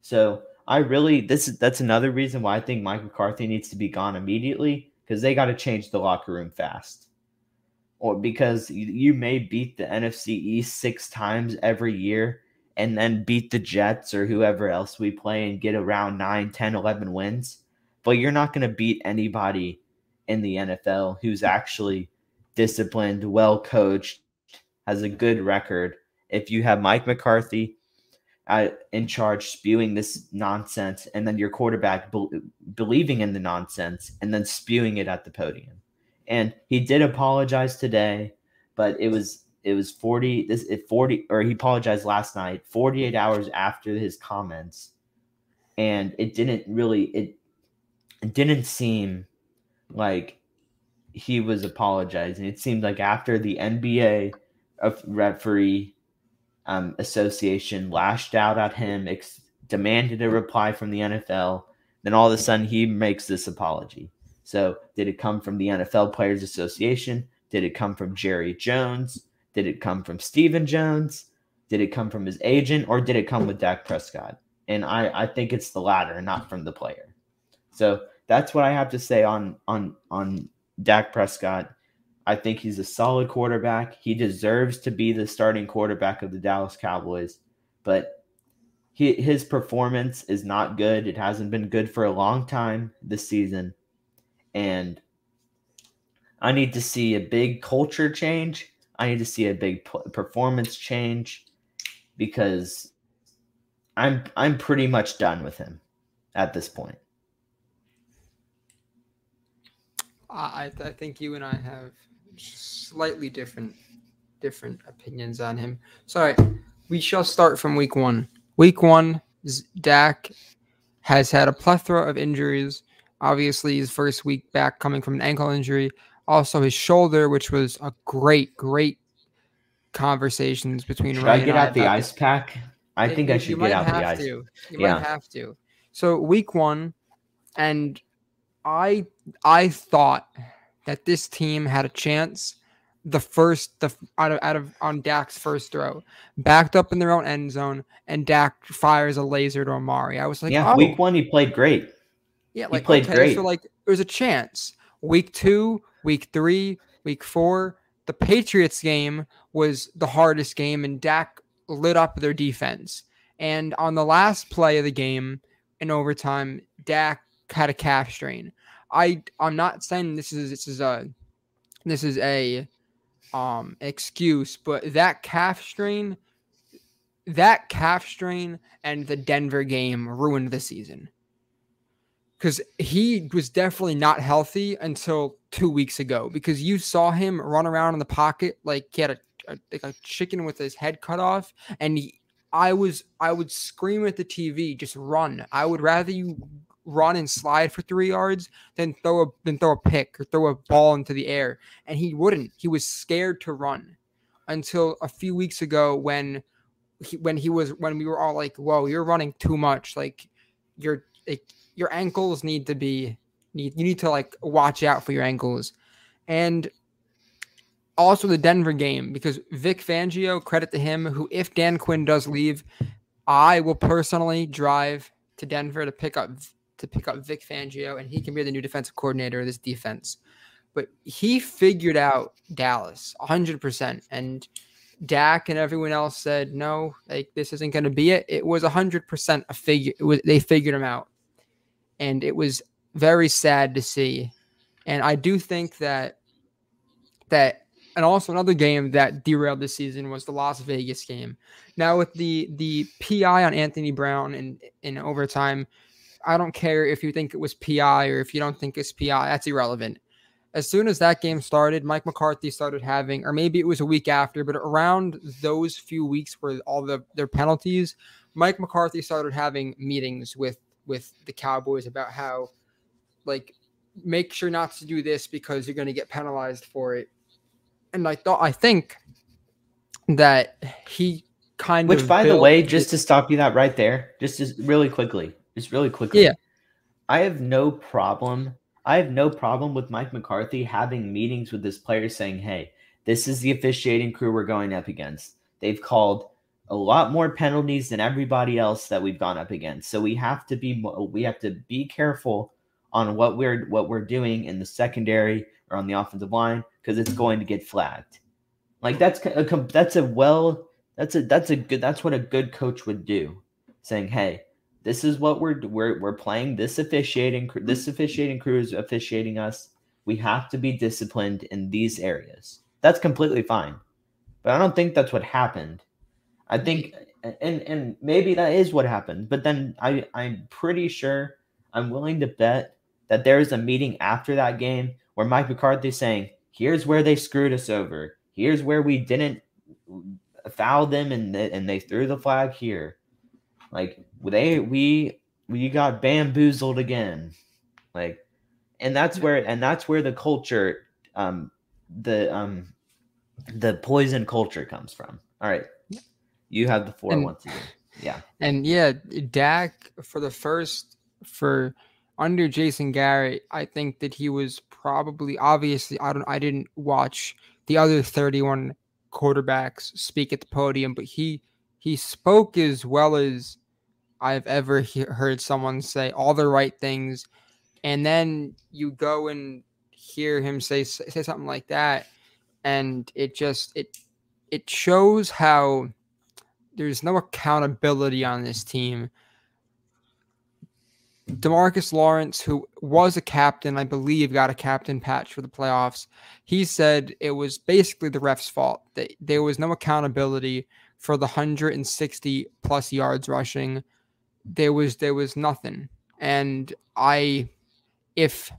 So I really this is that's another reason why I think Mike McCarthy needs to be gone immediately because they got to change the locker room fast. Or because you, may beat the NFC East six times every year and then beat the Jets or whoever else we play and get around 9, 10, 11 wins. But you're not going to beat anybody in the NFL who's actually disciplined, well coached, has a good record. If you have Mike McCarthy uh, in charge spewing this nonsense and then your quarterback be- believing in the nonsense and then spewing it at the podium. And he did apologize today, but it was it was 40 this 40 or he apologized last night 48 hours after his comments and it didn't really it, it didn't seem like he was apologizing it seemed like after the NBA of referee um, association lashed out at him, ex- demanded a reply from the NFL. Then all of a sudden, he makes this apology. So, did it come from the NFL Players Association? Did it come from Jerry Jones? Did it come from Stephen Jones? Did it come from his agent, or did it come with Dak Prescott? And I, I think it's the latter, not from the player. So that's what I have to say on on on Dak Prescott. I think he's a solid quarterback. He deserves to be the starting quarterback of the Dallas Cowboys, but he, his performance is not good. It hasn't been good for a long time this season. And I need to see a big culture change. I need to see a big performance change because I'm I'm pretty much done with him at this point. I I think you and I have slightly different different opinions on him. Sorry, we shall start from week one. Week one, Dak has had a plethora of injuries. Obviously, his first week back coming from an ankle injury. Also, his shoulder, which was a great, great conversations between. Should Ryan I get out the ice pack? I think I should get out the ice. To. You yeah. might have to. So week one, and I I thought that this team had a chance the first the out of out of on Dak's first throw, backed up in their own end zone, and Dak fires a laser to Amari. I was like, yeah, oh. week one he played great. Yeah, like he played okay, great. So like there's a chance. Week two, week three, week four, the Patriots game was the hardest game, and Dak lit up their defense. And on the last play of the game in overtime, Dak had a calf strain. I I'm not saying this is this is a this is a um excuse, but that calf strain that calf strain and the Denver game ruined the season. Cuz he was definitely not healthy until 2 weeks ago because you saw him run around in the pocket like he had a, a like a chicken with his head cut off and he, I was I would scream at the TV, just run. I would rather you run and slide for three yards than throw a than throw a pick or throw a ball into the air. And he wouldn't. He was scared to run until a few weeks ago when he, when he was when we were all like, "Whoa, you're running too much. Like your like, your ankles need to be need you need to like watch out for your ankles." And also the Denver game because Vic Fangio, credit to him, who if Dan Quinn does leave, I will personally drive to Denver to pick up to pick up Vic Fangio, and he can be the new defensive coordinator of this defense. But he figured out Dallas 100%. And Dak and everyone else said, no, like this isn't going to be it. It was 100% a figure. Was, they figured him out. And it was very sad to see. And I do think that, that, and also another game that derailed this season was the Las Vegas game. Now with the the PI on Anthony Brown in in overtime, I don't care if you think it was PI or if you don't think it's PI. That's irrelevant. As soon as that game started, Mike McCarthy started having, or maybe it was a week after, but around those few weeks where all the their penalties, Mike McCarthy started having meetings with with the Cowboys about how, like, make sure not to do this because you're going to get penalized for it. And I thought, I think that he kind Which, of. by the way, just to stop you that right there, just as really quickly, just really quickly. Yeah. I have no problem. I have no problem with Mike McCarthy having meetings with his players saying, "Hey, this is the officiating crew we're going up against. They've called a lot more penalties than everybody else that we've gone up against. So we have to be we have to be careful on what we're what we're doing in the secondary or on the offensive line because it's going to get flagged. Like that's a that's a well that's a that's a good that's what a good coach would do, saying, "Hey, this is what we're we're we're playing. This officiating this mm. officiating crew is officiating us. We have to be disciplined in these areas. That's completely fine, but I don't think that's what happened. I think, and and maybe that is what happened. But then I I'm pretty sure I'm willing to bet that there is a meeting after that game where Mike McCarthy's saying, "Here's where they screwed us over. Here's where we didn't mm, foul them and and they threw the flag here." Like they we we got bamboozled again. Like and that's where and that's where the culture um the um the poison culture comes from. All right. You have the floor And- once again. Yeah. And yeah, Dak for the first for under Jason Garrett, I think that he was probably obviously I don't I didn't watch the other 31 quarterbacks speak at the podium, but he he spoke as well as I've ever he- heard someone say all the right things, and then you go and hear him say say something like that, and it just it it shows how there's no accountability on this team. Demarcus Lawrence, who was a captain, I believe, got a captain patch for the playoffs. He said it was basically the ref's fault. That there was no accountability for the 160 plus yards rushing. There was there was nothing. And I if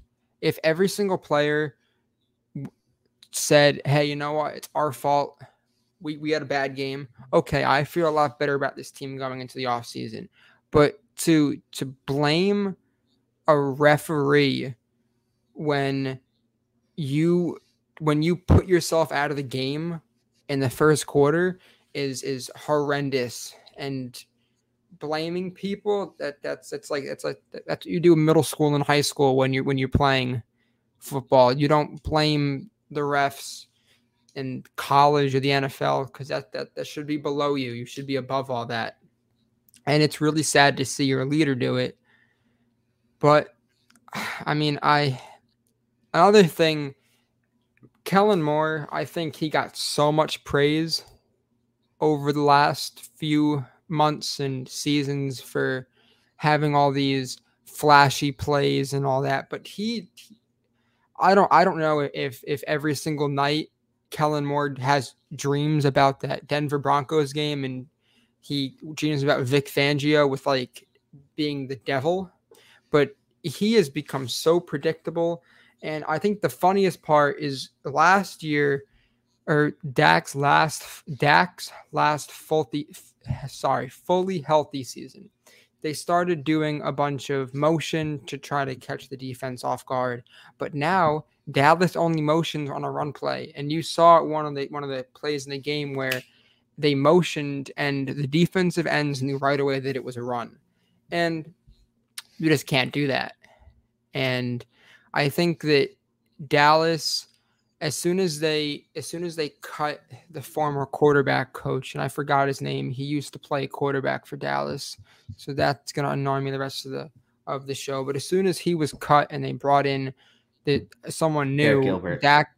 if every single player said, "Hey, you know what? It's our fault. We we had a bad game." Okay, I feel a lot better about this team going into the offseason. But to to blame a referee when you when you put yourself out of the game in the first quarter is is horrendous and blaming people that that's it's like it's like that's what you do in middle school and high school when you're when you're playing football. You don't blame the refs in college or the NFL because that, that that should be below you. You should be above all that. And it's really sad to see your leader do it. But I mean I another thing Kellen Moore, I think he got so much praise over the last few months and seasons for having all these flashy plays and all that. But he, I don't, I don't know if if every single night Kellen Moore has dreams about that Denver Broncos game and he dreams about Vic Fangio with like being the devil, but he has become so predictable. And I think the funniest part is last year, or Dak's last Dak's last fully sorry fully healthy season. They started doing a bunch of motion to try to catch the defense off guard, but now Dallas only motions on a run play, and you saw one of the one of the plays in the game where they motioned and the defensive ends knew right away that it was a run, and you just can't do that. And I think that Dallas, as soon as they as soon as they cut the former quarterback coach, and I forgot his name, he used to play quarterback for Dallas, so that's gonna annoy me the rest of the of the show. But as soon as he was cut and they brought in the someone new. Dak,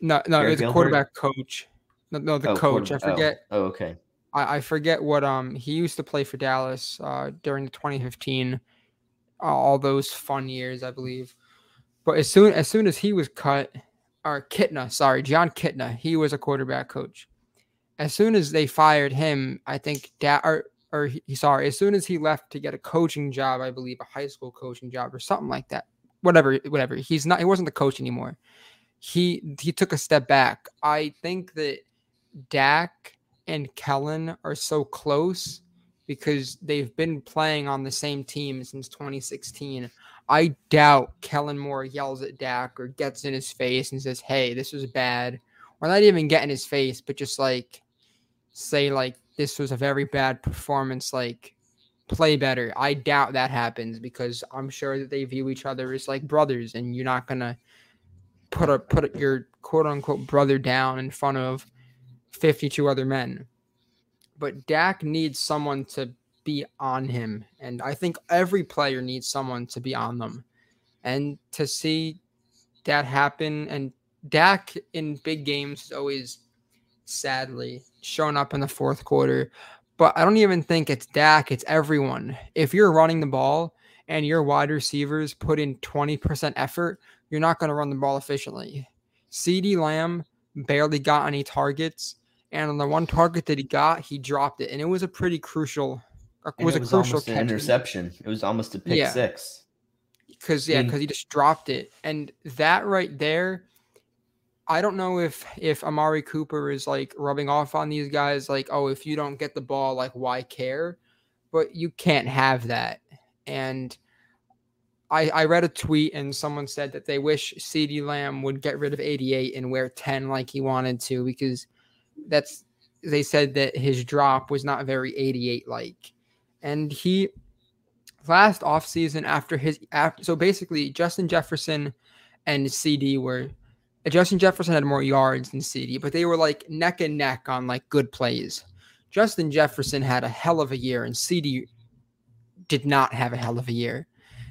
no, no, Derek it was a quarterback coach. No, no, the Oh, coach. I forget. Oh, oh, okay. I, I forget what um he used to play for Dallas uh during the 2015 uh, all those fun years I believe. But as soon as soon as he was cut or Kitna, sorry, Jon Kitna, he was a quarterback coach. As soon as they fired him, I think da- or or he sorry, as soon as he left to get a coaching job, I believe a high school coaching job or something like that. Whatever, whatever. He's not he wasn't the coach anymore. He he took a step back. I think that Dak and Kellen are so close because they've been playing on the same team since 2016. I doubt Kellen Moore yells at Dak or gets in his face and says, "Hey, this was bad," or not even get in his face, but just like say like this was a very bad performance. Like play better. I doubt that happens because I'm sure that they view each other as like brothers, and you're not gonna put a put your quote unquote brother down in front of 52 other men. But Dak needs someone to be on him. And I think every player needs someone to be on them. And to see that happen, and Dak in big games is always sadly shown up in the fourth quarter. But I don't even think it's Dak, it's everyone. If you're running the ball and your wide receivers put in 20% effort, you're not going to run the ball efficiently. CeeDee Lamb barely got any targets. And on the one target that he got, he dropped it. And it was a pretty crucial was, it was a crucial an interception. It was almost a pick yeah. six. Because yeah, because he just dropped it, and that right there, I don't know if if Amari Cooper is like rubbing off on these guys, like oh, if you don't get the ball, like why care? But you can't have that. And I I read a tweet and someone said that they wish CeeDee Lamb would get rid of 88 and wear 10 like he wanted to because that's they said that his drop was not very 88 like and he last offseason after his after, so basically Justin Jefferson and CeeDee were Justin Jefferson had more yards than CeeDee, but they were like neck and neck on like good plays. Justin Jefferson had a hell of a year, and CeeDee did not have a hell of a year.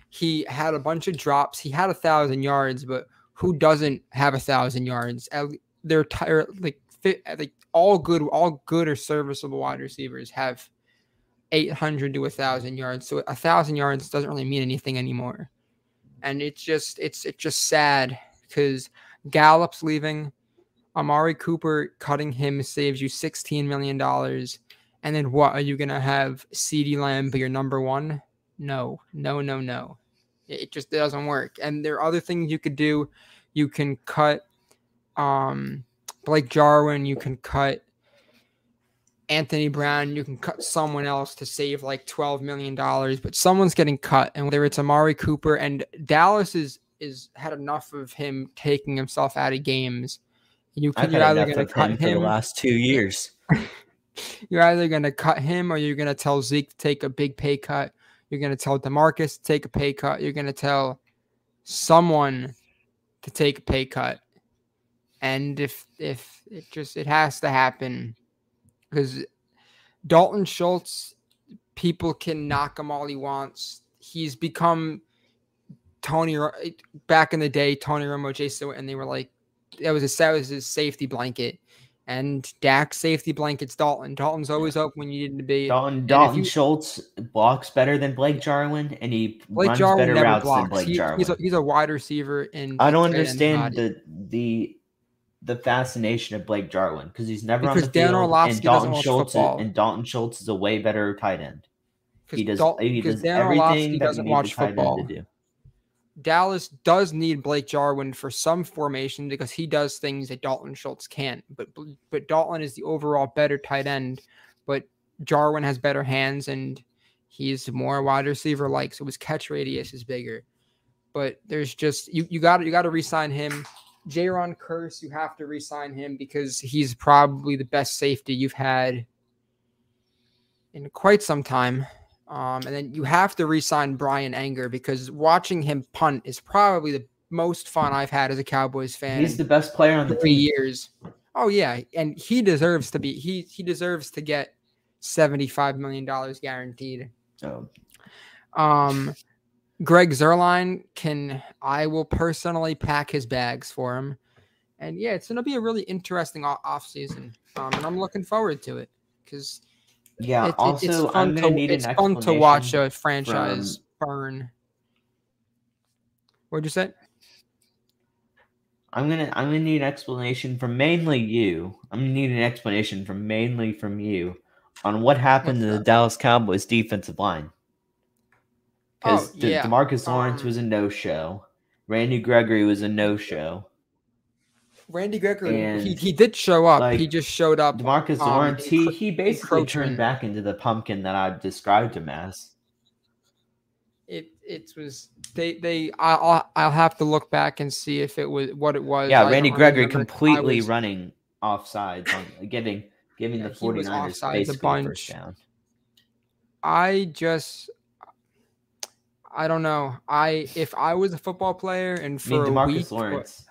He had a bunch of drops. He had a thousand yards, but who doesn't have a thousand yards? They're tired, like fit, like all good, all good or serviceable wide receivers have 800 to 1,000 yards. So a 1,000 yards doesn't really mean anything anymore. And it's just, it's, it's just sad because Gallup's leaving. Amari Cooper cutting him saves you $16 million. And then what? Are you going to have CeeDee Lamb be your number one? No, no, no, no. It just doesn't work. And there are other things you could do. You can cut um, Blake Jarwin. You can cut Anthony Brown, you can cut someone else to save like $12 million, but someone's getting cut. And whether it's Amari Cooper and Dallas is is had enough of him taking himself out of games. You can, you're either going to cut him, him for the last two years. you're either going to cut him or you're going to tell Zeke to take a big pay cut. You're going to tell Demarcus to take a pay cut. You're going to tell someone to take a pay cut. And if if it just it has to happen because Dalton Schultz, people can knock him all he wants. He's become Tony back in the day. Tony Romo, Jason, and they were like, that was a that was his safety blanket. And Dak safety blankets Dalton. Dalton's always up when you need to be. Dalton, Dalton you, Schultz blocks better than Blake Jarwin, and he Blake runs Jarwin better routes blocks. than Blake he, Jarwin. He's a, he's a wide receiver, and I don't understand the the the fascination of Blake Jarwin because he's never because on the Dan field, Orlovsky and Dalton Schultz is, and Dalton Schultz is a way better tight end. He does Dal- he does Dan everything Orlovsky that doesn't watch football. do. Dallas does need Blake Jarwin for some formation because he does things that Dalton Schultz can't. But but Dalton is the overall better tight end, but Jarwin has better hands and he's more wide receiver like, so his catch radius is bigger. But there's just you you got you got to resign him. Jayron Kearse, you have to re-sign him because he's probably the best safety you've had in quite some time. Um, and then you have to re-sign Bryan Anger because watching him punt is probably the most fun I've had as a Cowboys fan. He's the best player on the three team. years. Oh yeah, and he deserves to be. He he deserves to get seventy-five million dollars guaranteed. Oh. Um, Greg Zuerlein can I will personally pack his bags for him. And yeah, it's gonna be a really interesting off season. Um, and I'm looking forward to it because yeah, it, also it's fun, to, it's fun to watch a franchise from... burn. What'd you say? I'm gonna I'm gonna need an explanation from mainly you. I'm gonna need an explanation from mainly from you on what happened What's to the Dallas Cowboys defensive line. Because oh, yeah. Demarcus Lawrence um, was a no show. Randy Gregory was a no show. Randy Gregory, he, he did show up. Like, he just showed up. Demarcus um, Lawrence, he he basically turned back into the pumpkin that I described him as. It it was they they I'll I'll have to look back and see if it was what it was. Yeah, I Randy Gregory remember. Completely was- running offsides on getting giving Yeah, the he was 49ers offsides a basically first bunch. down. I just I don't know. I if I was a football player and I mean, for a Demarcus week, Lawrence,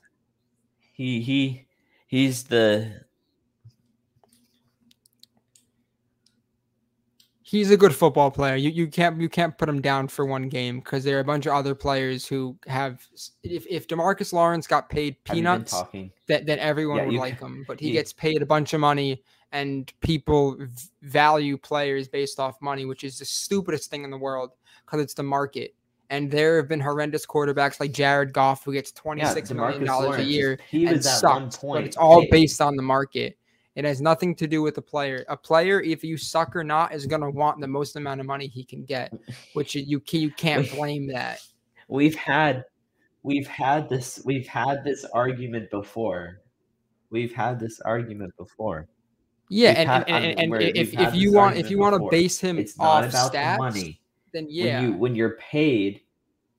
he he he's the he's a good football player. You you can't you can't put him down for one game because there are a bunch of other players who have. If if Demarcus Lawrence got paid have you been peanuts, that then everyone Yeah, would you like him. But he you- gets paid a bunch of money, and people value players based off money, which is the stupidest thing in the world because it's the market. And there have been horrendous quarterbacks like Jared Goff who gets twenty Yeah, six million Demarcus dollars a year He and sucks. point. But it's all paid- based on the market. It has nothing to do with the player. A player, if you suck or not, is gonna want the most amount of money he can get, which you can you can't blame that. we've had we've had this we've had this argument before. We've had this argument before. Yeah, We've and, had- and, and, and if, if you want if you want to base him It's off stats, money. Then yeah, When you when you're paid,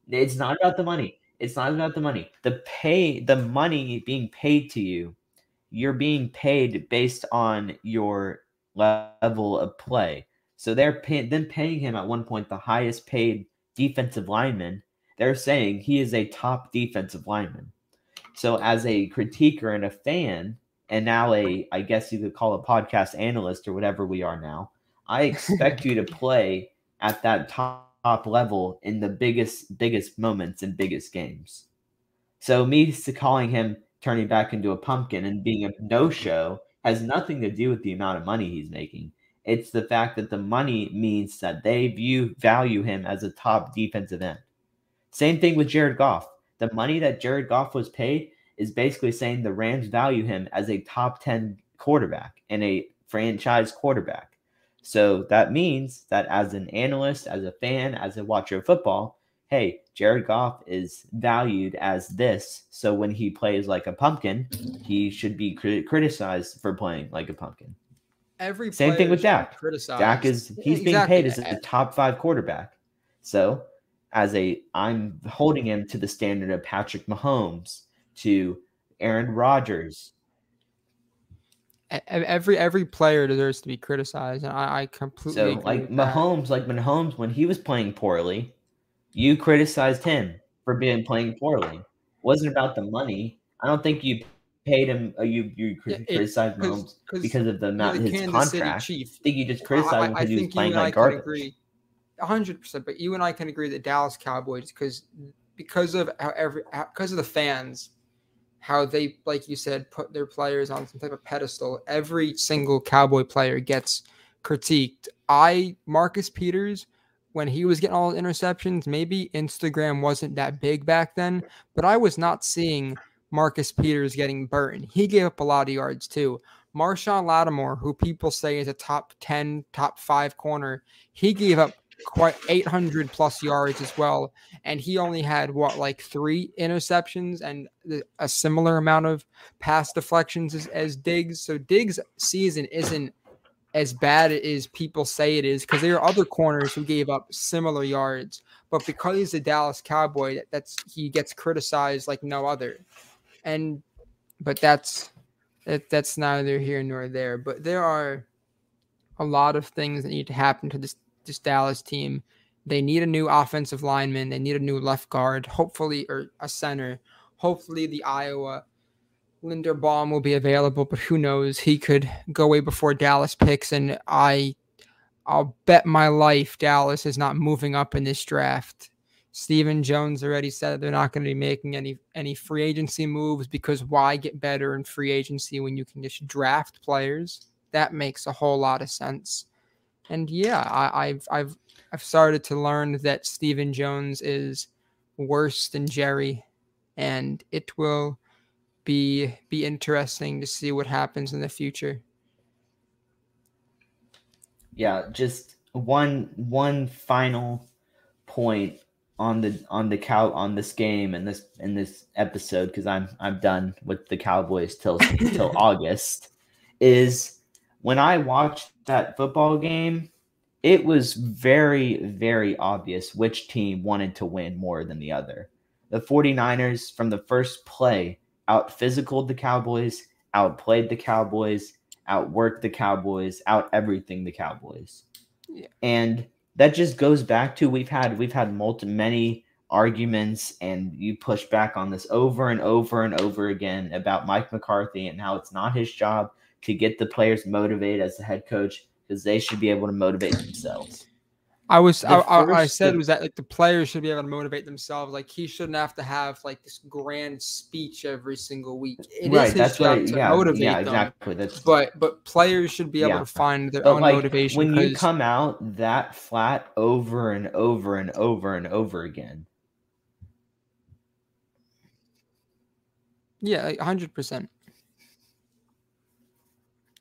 it's not about the money. It's not about the money. The pay the money being paid to you, you're being paid based on your level of play. So they're paying them paying him at one point the highest paid defensive lineman. They're saying he is a top defensive lineman. So as a critiquer and a fan, and now a I guess you could call a podcast analyst or whatever we are now, I expect you to play at that top, top level in the biggest biggest moments and biggest games. So me calling him turning back into a pumpkin and being a no-show has nothing to do with the amount of money he's making. It's the fact that the money means that they view value him as a top defensive end. Same thing with Jared Goff. The money that Jared Goff was paid is basically saying the Rams value him as a top 10 quarterback and a franchise quarterback. So that means that as an analyst, as a fan, as a watcher of football, hey, Jared Goff is valued as this. So when he plays like a pumpkin, he should be cri- criticized for playing like a pumpkin. every Same thing with Dak. Criticized. Dak is he's being paid as a top five quarterback. So as a I'm holding him to the standard of Patrick Mahomes, to Aaron Rodgers. Every every player deserves to be criticized, and I, I completely So agree like with that. Mahomes, like Mahomes when he was playing poorly, you criticized him for being playing poorly. It wasn't about the money. I don't think you paid him. Uh, you you cri- Yeah, it- criticized Mahomes because of the amount the his Kansas contract. I think you just criticized I- him because he was playing like garbage. hundred percent. But you and I can agree that Dallas Cowboys, because because of how every because of the fans, how they like you said put their players on some type of pedestal. Every single Cowboy player gets critiqued. I Marcus Peters. When he was getting all the interceptions, maybe Instagram wasn't that big back then, but I was not seeing Marcus Peters getting burnt. He gave up a lot of yards too. Marshon Lattimore, who people say is a top 10, top five corner, he gave up quite 800 plus yards as well. And he only had what, like three interceptions and a similar amount of pass deflections as, as Diggs. So Diggs' season isn't as bad as people say it is because there are other corners who gave up similar yards. But because he's a Dallas Cowboy, that- that's he gets criticized like no other. And but that's that, that's neither here nor there. But there are a lot of things that need to happen to this this Dallas team. They need a new offensive lineman. They need a new left guard, hopefully, or a center. Hopefully, the Iowa Linderbaum will be available, but who knows? He could go away before Dallas picks, and I, I'll bet my life Dallas is not moving up in this draft. Stephen Jones already said they're not going to be making any any free agency moves because why get better in free agency when you can just draft players? That makes a whole lot of sense. And yeah, I, I've I've I've started to learn that Stephen Jones is worse than Jerry, and it will be be interesting to see what happens in the future. Yeah, just one one final point on the on the cow on this game and this in this episode because I'm I'm done with the Cowboys till till August is when I watched that football game it was very, very obvious which team wanted to win more than the other. The 49ers, from the first play, out physical the Cowboys, outplayed the Cowboys, outworked the Cowboys, out everything the Cowboys. Yeah. And that just goes back to we've had we've had multi many arguments and you push back on this over and over and over again about Mike McCarthy and how it's not his job to get the players motivated as the head coach because they should be able to motivate themselves. I was I, I, I, said the, was that like the players should be able to motivate themselves. Like he shouldn't have to have like this grand speech every single week. It right, is his job right. to yeah, motivate yeah, them. Exactly. That's, but but players should be able yeah. to find their but own like, motivation. When you come out that flat over and over and over and over again. Yeah, hundred percent.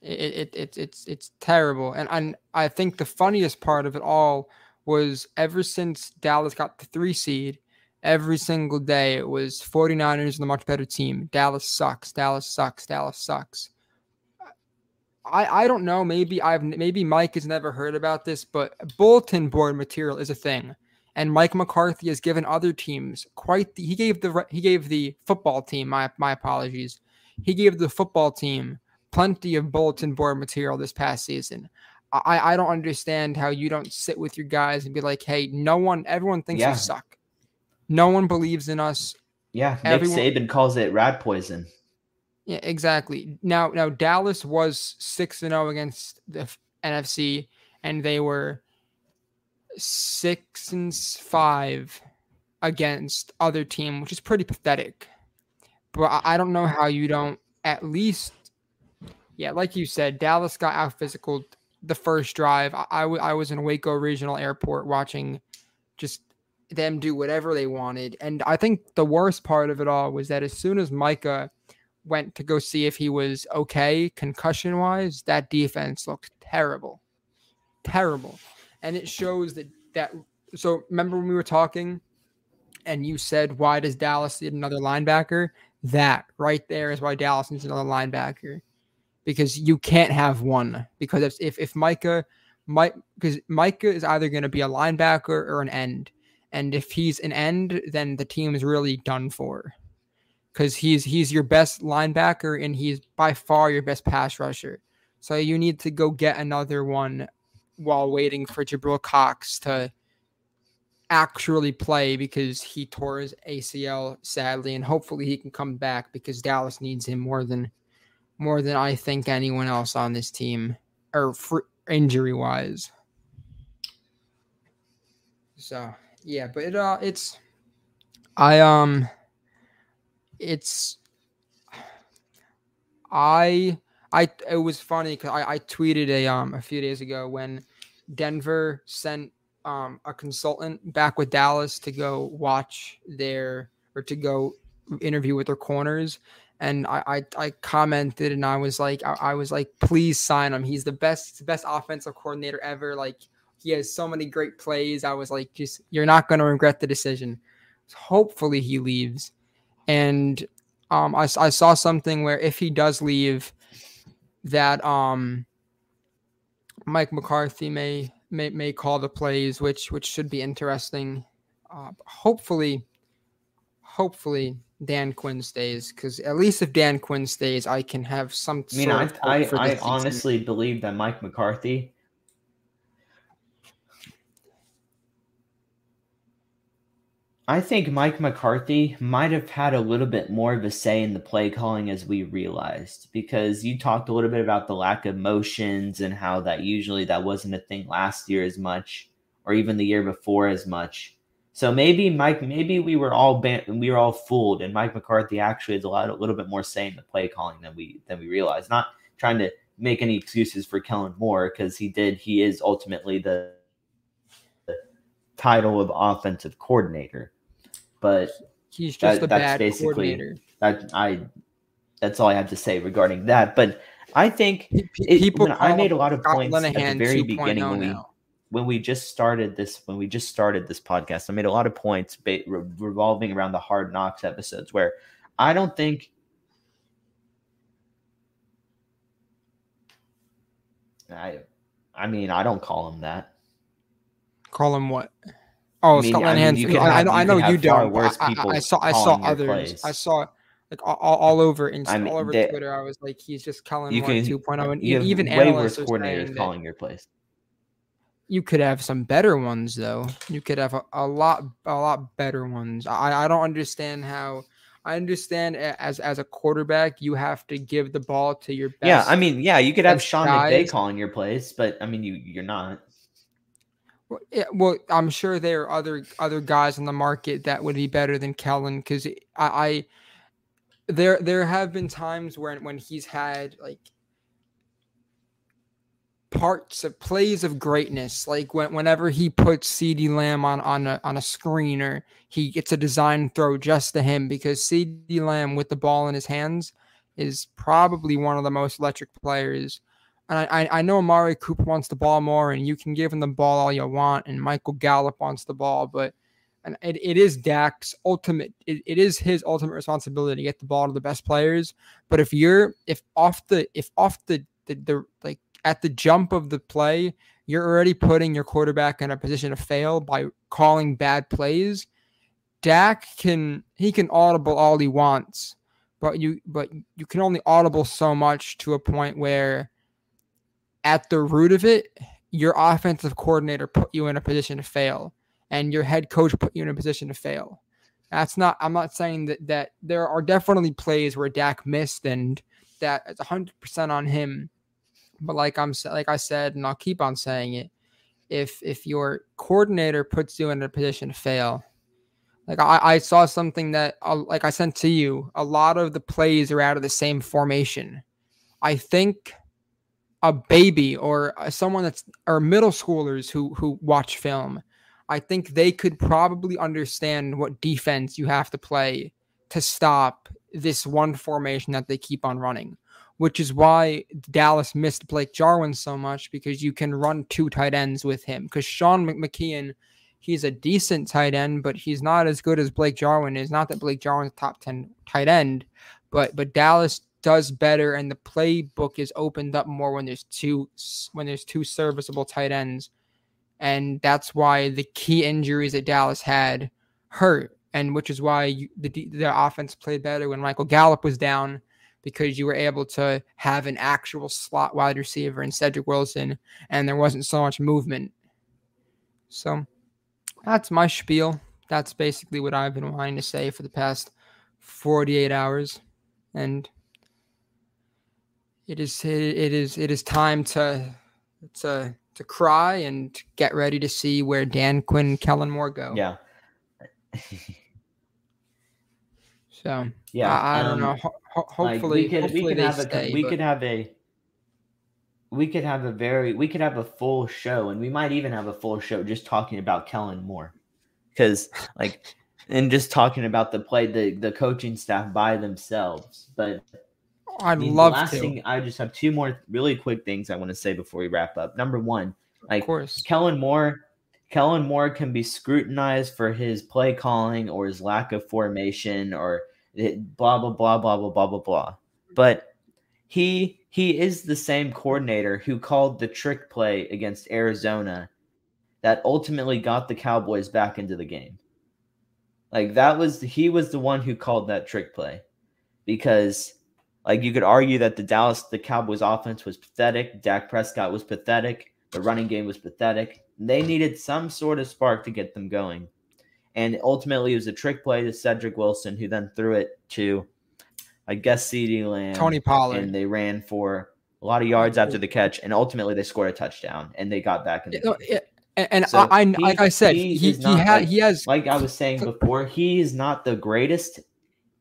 It, it, it, it's it's terrible, and and I think the funniest part of it all was ever since Dallas got the three seed, every single day it was 49ers and a much better team. Dallas sucks. Dallas sucks. Dallas sucks. I, I don't know. Maybe I've maybe Mike has never heard about this, but bulletin board material is a thing, and Mike McCarthy has given other teams quite. The, he gave the he gave the football team. My my apologies. He gave the football team plenty of bulletin board material this past season. I, I don't understand how you don't sit with your guys and be like, hey, no one, everyone thinks yeah. we suck. No one believes in us. Yeah, Nick everyone, Saban calls it rat poison. Yeah, exactly. Now, now Dallas was six and zero oh against the NFC, and they were six and five against other team, which is pretty pathetic. But I don't know how you don't at least yeah, like you said, Dallas got out physical the first drive. I was in Waco Regional Airport watching just them do whatever they wanted. And I think the worst part of it all was that as soon as Micah went to go see if he was okay concussion wise, that defense looked terrible. Terrible. And it shows that that so remember when we were talking and you said why does Dallas need another linebacker? That right there is why Dallas needs another linebacker because you can't have one. Because if if, if Micah might because Micah is either going to be a linebacker or an end, and if he's an end, then the team is really done for. Because he's he's your best linebacker and he's by far your best pass rusher. So you need to go get another one while waiting for Jabril Cox to actually play because he tore his ACL sadly, and hopefully he can come back because Dallas needs him more than more than I think anyone else on this team, or injury wise. So yeah, but it uh, it's I um, it's I I it was funny because I I tweeted a um a few days ago when Denver sent um a consultant back with Dallas to go watch their or to go interview with their corners and I, I, I commented and I was like I, I, was like please sign him. He's the best best offensive coordinator ever. Like he has so many great plays. I was like just you're not going to regret the decision. Hopefully he leaves. And um I, I saw something where if he does leave that um Mike McCarthy may may, may call the plays which which should be interesting. Uh, hopefully hopefully Dan Quinn stays because at least if Dan Quinn stays, I can have some. I mean, I I, I honestly believe that Mike McCarthy. I think Mike McCarthy might have had a little bit more of a say in the play calling as we realized because you talked a little bit about the lack of motions and how that usually that wasn't a thing last year as much or even the year before as much. So maybe Mike, maybe we were all ban- we were all fooled, and Mike McCarthy actually has a lot, a little bit more say in the play calling than we than we realized. Not trying to make any excuses for Kellen Moore because he did. He is ultimately the, the, title of offensive coordinator, but he's just that, a bad basically, coordinator. That I that's all I have to say regarding that. But I think it, people I made a lot of points at the very beginning when we. Oh now when we just started this when we just started this podcast i made a lot of points re- revolving around the hard knocks episodes where i don't think i i mean i don't call him that Call him what? Oh, I mean- Scott I mean, Linehan. you I, know, I you know you don't. worse I, I, people I saw, I saw others. plays. I saw like all, all over Insta, I mean, all over they- Twitter. I was like, he's just calling You can 2.0, and even way analysts worse coordinators calling your plays. You could have some better ones though. You could have a, a lot a lot better ones. I I don't understand how. I understand as as a quarterback, you have to give the ball to your best. Yeah, I mean, yeah, you could have Sean McVay calling your plays, but I mean, you you're not. Well, yeah, well, I'm sure there are other other guys on the market that would be better than Kellen because I, I there there have been times when when he's had like parts of plays of greatness, like when whenever he puts CeeDee Lamb on on a on a screen or he gets a design throw just to him because CeeDee Lamb with the ball in his hands is probably one of the most electric players and I, I- I know Amari Cooper wants the ball more, and you can give him the ball all you want, and Michael Gallup wants the ball, but and it, it is Dak's ultimate. It, it is his ultimate responsibility to get the ball to the best players. But if you're if off the if off the the, the like at the jump of the play, you're already putting your quarterback in a position to fail by calling bad plays. Dak can he can audible all he wants, but you but you can only audible so much to a point where at the root of it, your offensive coordinator put you in a position to fail, and your head coach put you in a position to fail. That's not. I'm not saying that that there are definitely plays where Dak missed, and that it's 100 percent on him. But like I'm like I said, and I'll keep on saying it. If if your coordinator puts you in a position to fail, like I, I saw something that uh, like I sent to you, a lot of the plays are out of the same formation. I think a baby or uh, someone that's or middle schoolers who who watch film i think they could probably understand what defense you have to play to stop this one formation that they keep on running which is why dallas missed blake jarwin so much because you can run two tight ends with him. Because sean Mc- mckeon he's a decent tight end but he's not as good as blake jarwin is. Not that blake jarwin's top 10 tight end but but dallas does better and the playbook is opened up more when there's two when there's two serviceable tight ends. And that's why the key injuries that Dallas had hurt and which is why you, the the offense played better when Michael Gallup was down because you were able to have an actual slot wide receiver in Cedric Wilson and there wasn't so much movement so that's my spiel that's basically what I've been wanting to say for the past 48 hours and it is it is it is time to to to cry and get ready to see where Dan Quinn and Kellen Moore go. Yeah. So yeah. I, I don't um, know. Ho- ho- like, hopefully, we could hopefully we could have a we but- could have a we could have a very we could have a full show and we might even have a full show just talking about Kellen Moore because like and just talking about the play the the coaching staff by themselves but I'd love last to. thing I just have two more really quick things I want to say before we wrap up number one like of course. Kellen Moore, Kellen Moore can be scrutinized for his play calling or his lack of formation or blah blah blah blah blah blah blah blah. But he he is the same coordinator who called the trick play against Arizona that ultimately got the Cowboys back into the game. Like that was he was the one who called that trick play because like you could argue that the Dallas the Cowboys offense was pathetic, Dak Prescott was pathetic, the running game was pathetic. They needed some sort of spark to get them going. And ultimately, it was a trick play to Cedric Wilson, who then threw it to, I guess, CeeDee Lamb. Tony Pollard. And they ran for a lot of yards after the catch. And ultimately, they scored a touchdown and they got back in the game. and and So I, I he- like I said, he he he, had like- he has Like I was saying before, he is not the greatest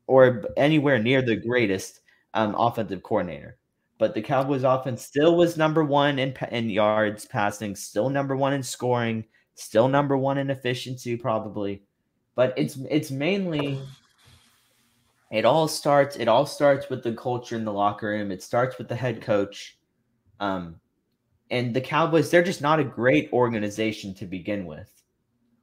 or anywhere near the greatest um, offensive coordinator. But the Cowboys offense still was number one in, in yards passing, still number one in scoring, still number one in efficiency, probably. But it's it's mainly it all starts it all starts with the culture in the locker room. It starts with the head coach. Um, and the Cowboys, they're just not a great organization to begin with.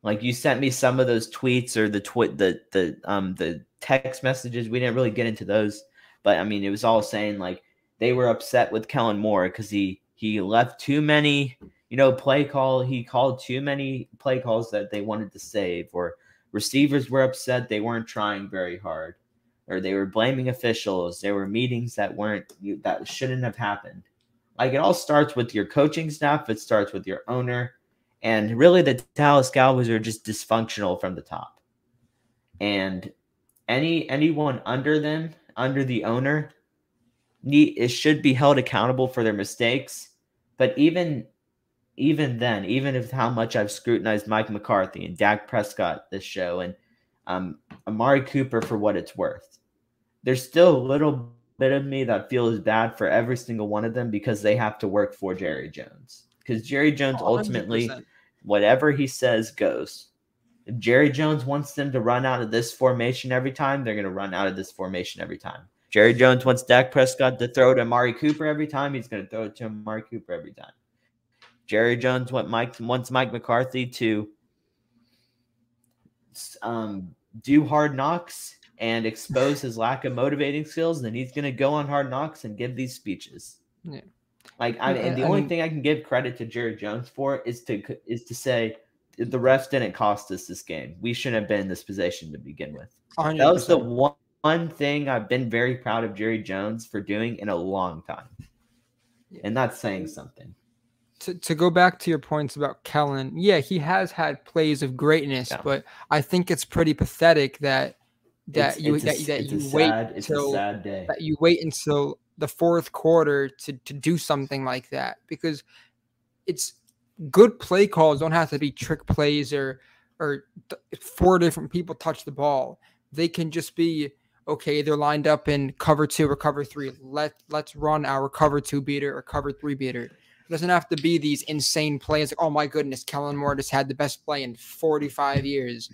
Like you sent me some of those tweets or the twit the the um the text messages. We didn't really get into those, but I mean it was all saying like they were upset with Kellen Moore because he he left too many you know, play call. He called too many play calls that they wanted to save, or receivers were upset they weren't trying very hard, or they were blaming officials. There were meetings that weren't that shouldn't have happened. Like it all starts with your coaching staff. It starts with your owner, and really the Dallas Cowboys are just dysfunctional from the top. And any anyone under them, under the owner, need it should be held accountable for their mistakes. But even even then, even if how much I've scrutinized Mike McCarthy and Dak Prescott this show and um, Amari Cooper for what it's worth, there's still a little bit of me that feels bad for every single one of them because they have to work for Jerry Jones. Because Jerry Jones 100%. ultimately, whatever he says goes. If Jerry Jones wants them to run out of this formation every time, they're going to run out of this formation every time. Jerry Jones wants Dak Prescott to throw to Amari Cooper every time. He's going to throw it to Amari Cooper every time. Jerry Jones wants Mike wants Mike McCarthy to um, do hard knocks and expose his lack of motivating skills. Then he's going to go on hard knocks and give these speeches. Yeah. Like I, and the I only mean, thing I can give credit to Jerry Jones for is to is to say the refs didn't cost us this game. We shouldn't have been in this position to begin with. 100%. That was the one one thing I've been very proud of Jerry Jones for doing in a long time. And that's saying something. To, to go back to your points about Kellen, yeah, he has had plays of greatness, yeah. but I think it's pretty pathetic that that it's, you it's that, a, that you wait sad, until that you wait until the fourth quarter to to do something like that because it's good play calls don't have to be trick plays or or four different people touch the ball. They can just be okay, they're lined up in cover two or cover three. Let let's run our cover two beater or cover three beater. It doesn't have to be these insane plays like, oh my goodness, Kellen Moore just had the best play in 45 years.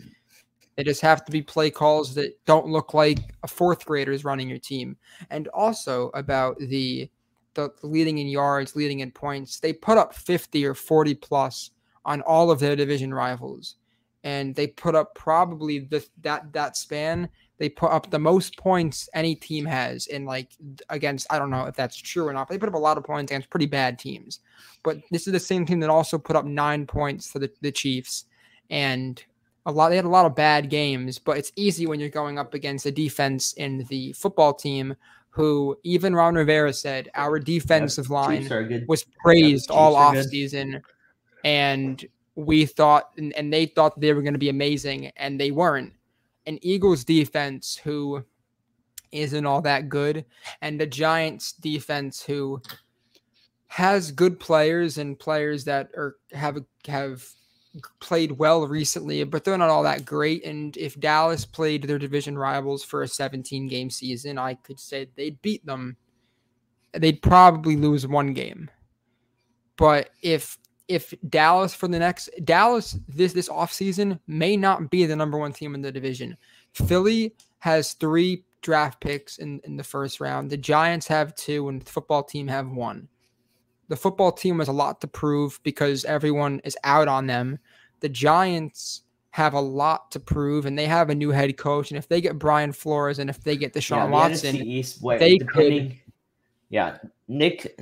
They just have to be play calls that don't look like a fourth grader is running your team. And also about the the leading in yards, leading in points, they put up 50 or 40 plus on all of their division rivals. And they put up probably the, that that span they put up the most points any team has in like against I don't know if that's true or not, but they put up a lot of points against pretty bad teams. But this is the same team that also put up nine points for the, the Chiefs. And a lot they had a lot of bad games, but it's easy when you're going up against a defense in the football team who even Ron Rivera said our defensive yeah, line was praised yeah, all off season and we thought and, and they thought they were going to be amazing and they weren't an Eagles defense who isn't all that good, and a Giants defense who has good players and players that are have have played well recently, but they're not all that great. And if Dallas played their division rivals for a 17 game season, I could say they'd beat them. They'd probably lose one game. But if if Dallas for the next Dallas this this offseason may not be the number one team in the division. Philly has three draft picks in, in the first round. The Giants have two, and the football team have one. The football team has a lot to prove because everyone is out on them. The Giants have a lot to prove, and they have a new head coach. And if they get Brian Flores and if they get Deshaun yeah, the Watson, East, wait, they could. Yeah, Nick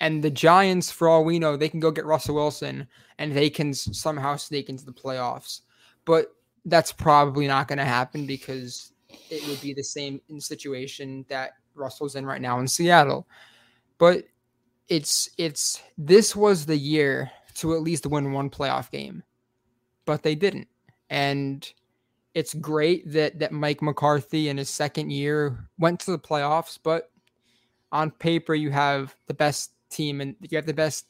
and the Giants, for all we know, they can go get Russell Wilson and they can somehow sneak into the playoffs. But that's probably not going to happen because it would be the same situation that Russell's in right now in Seattle. But it's it's this was the year to at least win one playoff game. But they didn't. And it's great that that Mike McCarthy in his second year went to the playoffs, but on paper you have the best team and you have the best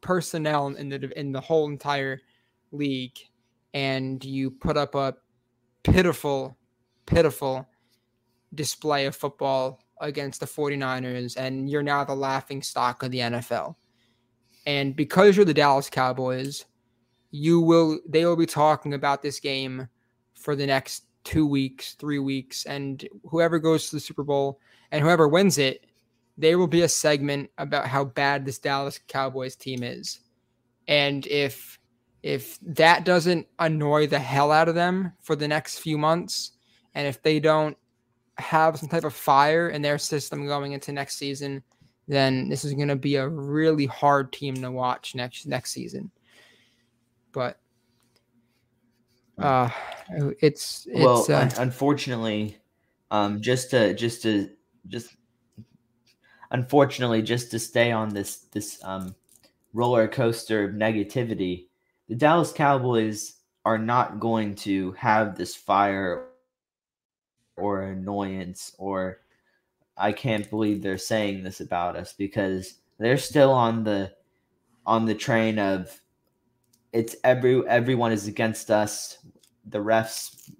personnel in the in the whole entire league and you put up a pitiful pitiful display of football against the 49ers and you're now the laughing stock of the NFL. And because you're the Dallas Cowboys, you will they will be talking about this game for the next 2 weeks, 3 weeks and whoever goes to the Super Bowl and whoever wins it there will be a segment about how bad this Dallas Cowboys team is. And if if that doesn't annoy the hell out of them for the next few months, and if they don't have some type of fire in their system going into next season, then this is going to be a really hard team to watch next next season. But uh, it's, it's well, uh, unfortunately, um, just to just to just unfortunately just to stay on this this um roller coaster of negativity, the Dallas Cowboys are not going to have this fire or annoyance or I can't believe they're saying this about us because they're still on the on the train of it's every everyone is against us. The refs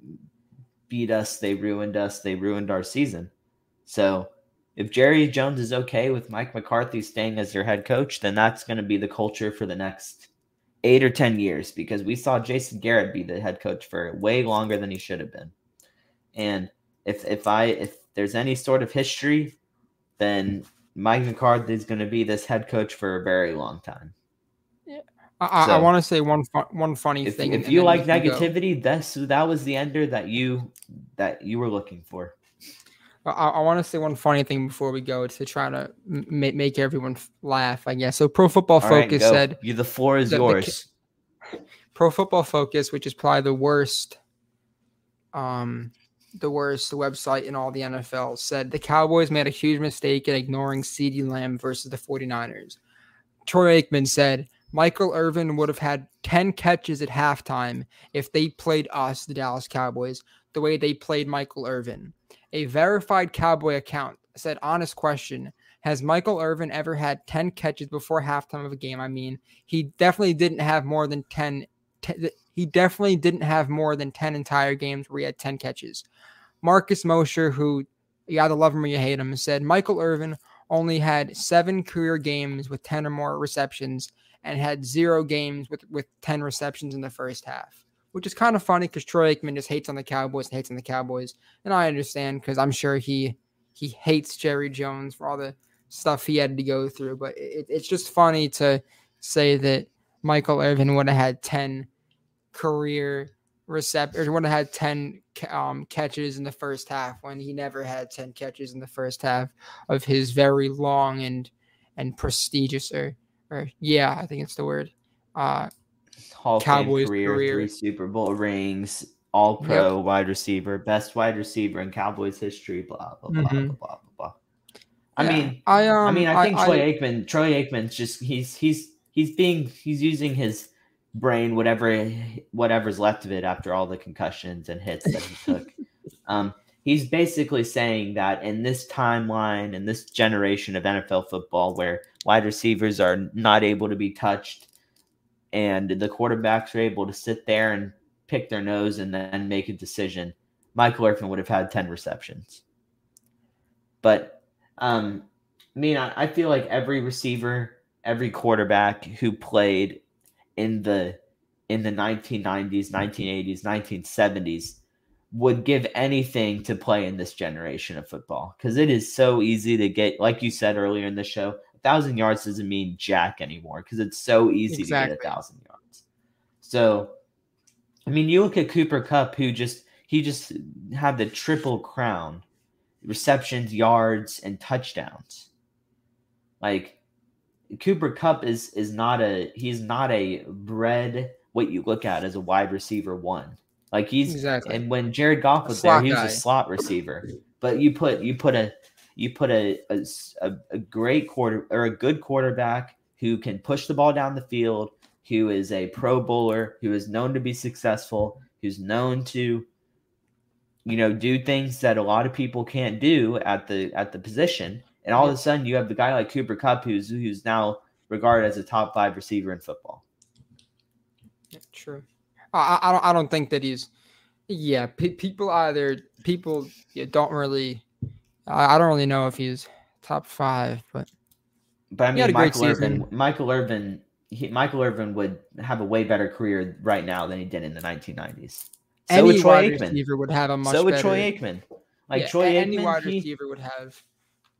beat us, they ruined us, they ruined our season. So if Jerry Jones is okay with Mike McCarthy staying as their head coach, then that's going to be the culture for the next eight or 10 years because we saw Jason Garrett be the head coach for way longer than he should have been. And if, if I, if there's any sort of history, then Mike McCarthy is going to be this head coach for a very long time. I, So- I want to say one fu- one funny If, thing. if you like we can go. negativity, that's that was the ender that you that you were looking for. I, I want to say one funny thing before we go to try to m- make everyone laugh. I guess so. Pro Football All right, Focus go. said you the floor is the- the yours. Pro Football Focus, which is probably the worst, um, the worst website in all the NFL, said the Cowboys made a huge mistake in ignoring CeeDee Lamb versus the 49ers. Troy Aikman said Michael Irvin would have had 10 catches at halftime if they played us, the Dallas Cowboys, the way they played Michael Irvin. A verified Cowboy account said, honest question. Has Michael Irvin ever had 10 catches before halftime of a game? I mean, he definitely didn't have more than 10 te- he definitely didn't have more than 10 entire games where he had 10 catches. Marcus Mosher, who you either love him or you hate him, said Michael Irvin only had seven career games with 10 or more receptions and had zero games with, with 10 receptions in the first half, which is kind of funny because Troy Aikman just hates on the Cowboys and hates on the Cowboys. And I understand because I'm sure he he hates Jerry Jones for all the stuff he had to go through. But it, it's just funny to say that Michael Irvin would have had 10 career recept or would have had 10 um, catches in the first half when he never had 10 catches in the first half of his very long and and prestigious or or yeah i think it's the word uh Hall Cowboys career, career. three Super Bowl rings, All Pro wide receiver, best wide receiver in Cowboys history. Blah blah blah Mhm. blah blah blah. blah. I yeah. mean, i um I mean, I think Troy Aikman, Troy Aikman's just he's he's he's being he's using his brain, whatever whatever's left of it after all the concussions and hits that he took. um, he's basically saying that in this timeline, in this generation of NFL football, where wide receivers are not able to be touched, and the quarterbacks are able to sit there and pick their nose and then make a decision, Michael Irvin would have had ten receptions. But um, I mean, I, I feel like every receiver, every quarterback who played in the in the 1990s, 1980s, 1970s would give anything to play in this generation of football because it is so easy to get, like you said earlier in the show, thousand yards doesn't mean jack anymore because it's so easy Exactly. to get a thousand yards. So, I mean, you look at Cooper Kupp, who just he just had the triple crown receptions, yards, and touchdowns. Like Cooper Kupp is is not a he's not a bred what you look at as a wide receiver one. Like he's exactly and when Jared Goff was there, he was guy. a slot receiver. But you put you put a you put a, a, a great quarter or a good quarterback who can push the ball down the field, who is a pro bowler, who is known to be successful, who's known to you know do things that a lot of people can't do at the at the position. And all of a sudden you have the guy like Cooper Kupp who's who's now regarded as a top 5 receiver in football. True. I, I don't I don't think that he's. Yeah, pe- people either people don't really. I, I don't really know if he's top five, but But I He had mean, a great Michael Irvin. season. Michael Irvin. He, Michael Irvin would have a way better career right now than he did in the 1990s. So any would Troy wide Aikman. receiver would have a much So would better. Troy Aikman. Like yeah, Troy any Aikman, wide he- receiver would have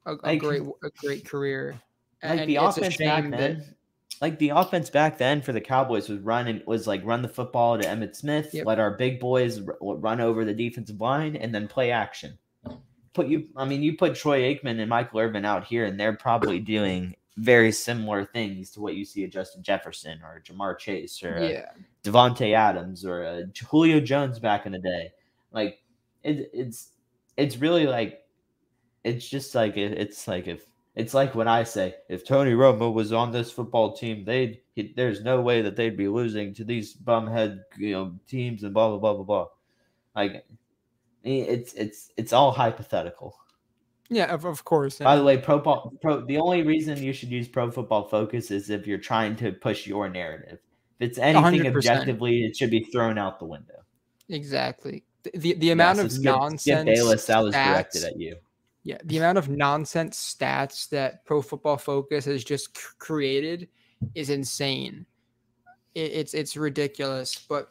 a, a Like- great a great career. like the offense back shame that- then. Like the offense back then for the Cowboys was run and was like run the football to Emmitt Smith, Yep. let our big boys r- run over the defensive line, and then play action. Put you. I mean, you put Troy Aikman and Michael Irvin out here, and they're probably doing very similar things to what you see at Justin Jefferson or Ja'Marr Chase or Yeah. Davante Adams or Julio Jones back in the day. Like it, it's it's really like it's just like it, it's like if it's like when I say if Tony Romo was on this football team, they'd he, there's no way that they'd be losing to these bumhead you know teams and blah blah blah blah blah. Like Eh, it's it's it's all hypothetical. Yeah, of, of course. By the way, pro, pro the only reason you should use Pro Football Focus is if you're trying to push your narrative. If it's anything 100%. objectively, it should be thrown out the window. exactly. The, the, the amount Yes, of Skip- nonsense. Skip Bayless, that was stats- directed at you. Yeah, the amount of nonsense stats that Pro Football Focus has just c- created is insane. It, it's it's ridiculous, but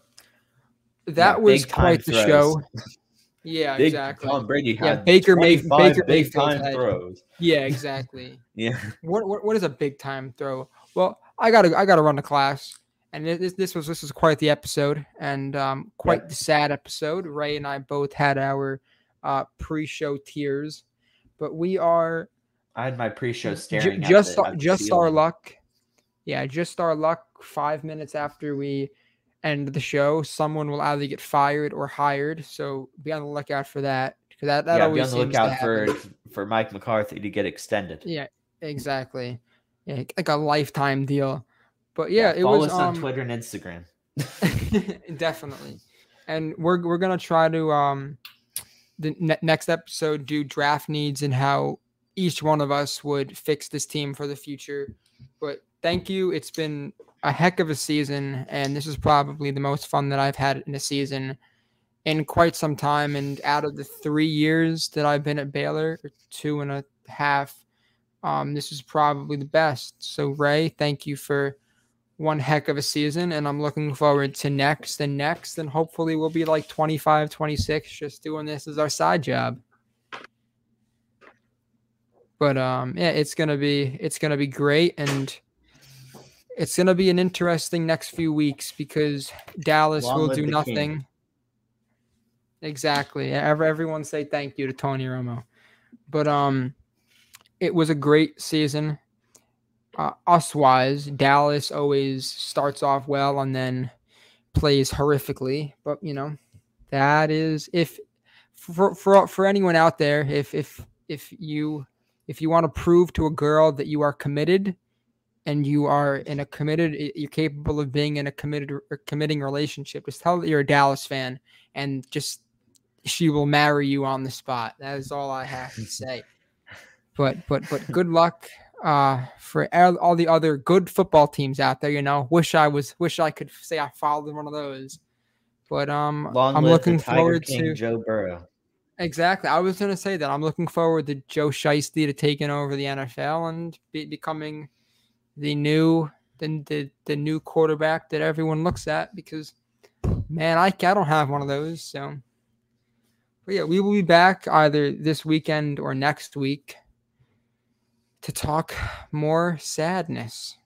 that Yeah, was quite the throws. show. Yeah, Big exactly. Tom Brady Yeah, Baker May- 25 Baker big time had- throws. Yeah, exactly. Yeah, what, what what is a big time throw? Well, I gotta I gotta run the class, and this this was this was quite the episode, and um quite Yep. the sad episode. Ray and I both had our uh pre-show tears, but we are I had my pre-show staring. at just the- our- at the just our luck. Yeah, just our luck. Five minutes after we end the show, someone will either get fired or hired. So be on the lookout for that because that that yeah, always be on the lookout for for Mike McCarthy to get extended. Yeah, exactly. Yeah, like a lifetime deal. But yeah, it follow was us on um, Twitter and Instagram. definitely, and we're we're gonna try to um the ne- next episode do draft needs and how each one of us would fix this team for the future. But thank you. It's been a heck of a season, and this is probably the most fun that I've had in a season in quite some time. And out of the three years that I've been at Baylor, two and a half, um, this is probably the best. So Ray, thank you for one heck of a season and I'm looking forward to next and next and hopefully we'll be like 25 26 just doing this as our side job but um yeah it's gonna be it's gonna be great and it's gonna be an interesting next few weeks because dallas Long will do the king. nothing exactly Ever, everyone say thank you to tony romo but um it was a great season uh, us wise, Dallas always starts off well and then plays horrifically. But you know, that is if for for for anyone out there, if if if you if you want to prove to a girl that you are committed and you are in a committed, you're capable of being in a committed or committing relationship, just tell her that you're a Dallas fan and just she will marry you on the spot. That is all I have to say. But but but good luck uh for all, all the other good football teams out there you know wish i was wish i could say i followed one of those but um Long i'm looking forward King, to Joe Burrow. exactly i was going to say that i'm looking forward to joe Shiesty to taking over the nfl and be, becoming the new the, the the new quarterback that everyone looks at because man i, I don't have one of those so but yeah we will be back either this weekend or next week to talk more sadness.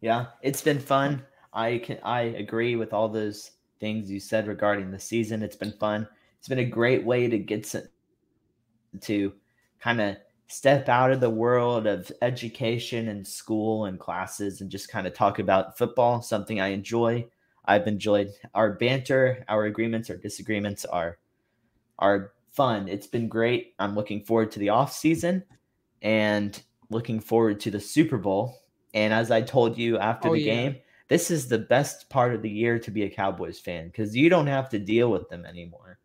Yeah, it's been fun. I can I agree with all those things you said regarding the season. It's been fun. It's been a great way to get to, to kind of step out of the world of education and school and classes and just kind of talk about football, something I enjoy. I've enjoyed our banter, our agreements, our disagreements are are fun. It's been great. I'm looking forward to the off season and looking forward to the Super Bowl. And as I told you after Oh, the yeah. game, this is the best part of the year to be a Cowboys fan because you don't have to deal with them anymore.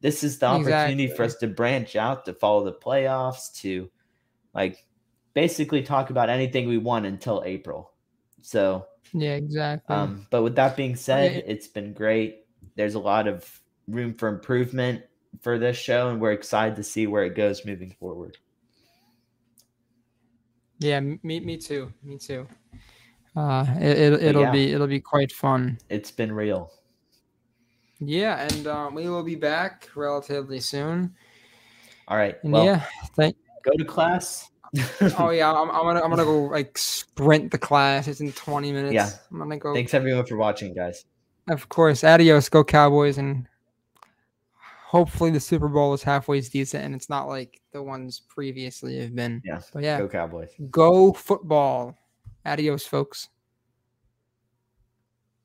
This is the opportunity for us to branch out, to follow the playoffs, to like basically talk about anything we want until April. So, Yeah, exactly. um, but with that being said, Yeah. it's been great. There's a lot of room for improvement for this show, and we're excited to see where it goes moving forward. yeah, me me too. Me too. Uh, it, it it'll yeah. be it'll be quite fun. It's been real. Yeah, and um, we will be back relatively soon. All right. Well, yeah, thank. go to class. Oh yeah, I'm, I'm gonna I'm gonna go like sprint the class. It's in 20 minutes. Yeah. I'm gonna go. Thanks everyone for watching, guys. Of course, adios, go Cowboys, and hopefully the Super Bowl is halfway as decent and it's not like the ones previously have been. Yeah. But yeah, Go Cowboys. go football. Adios, folks.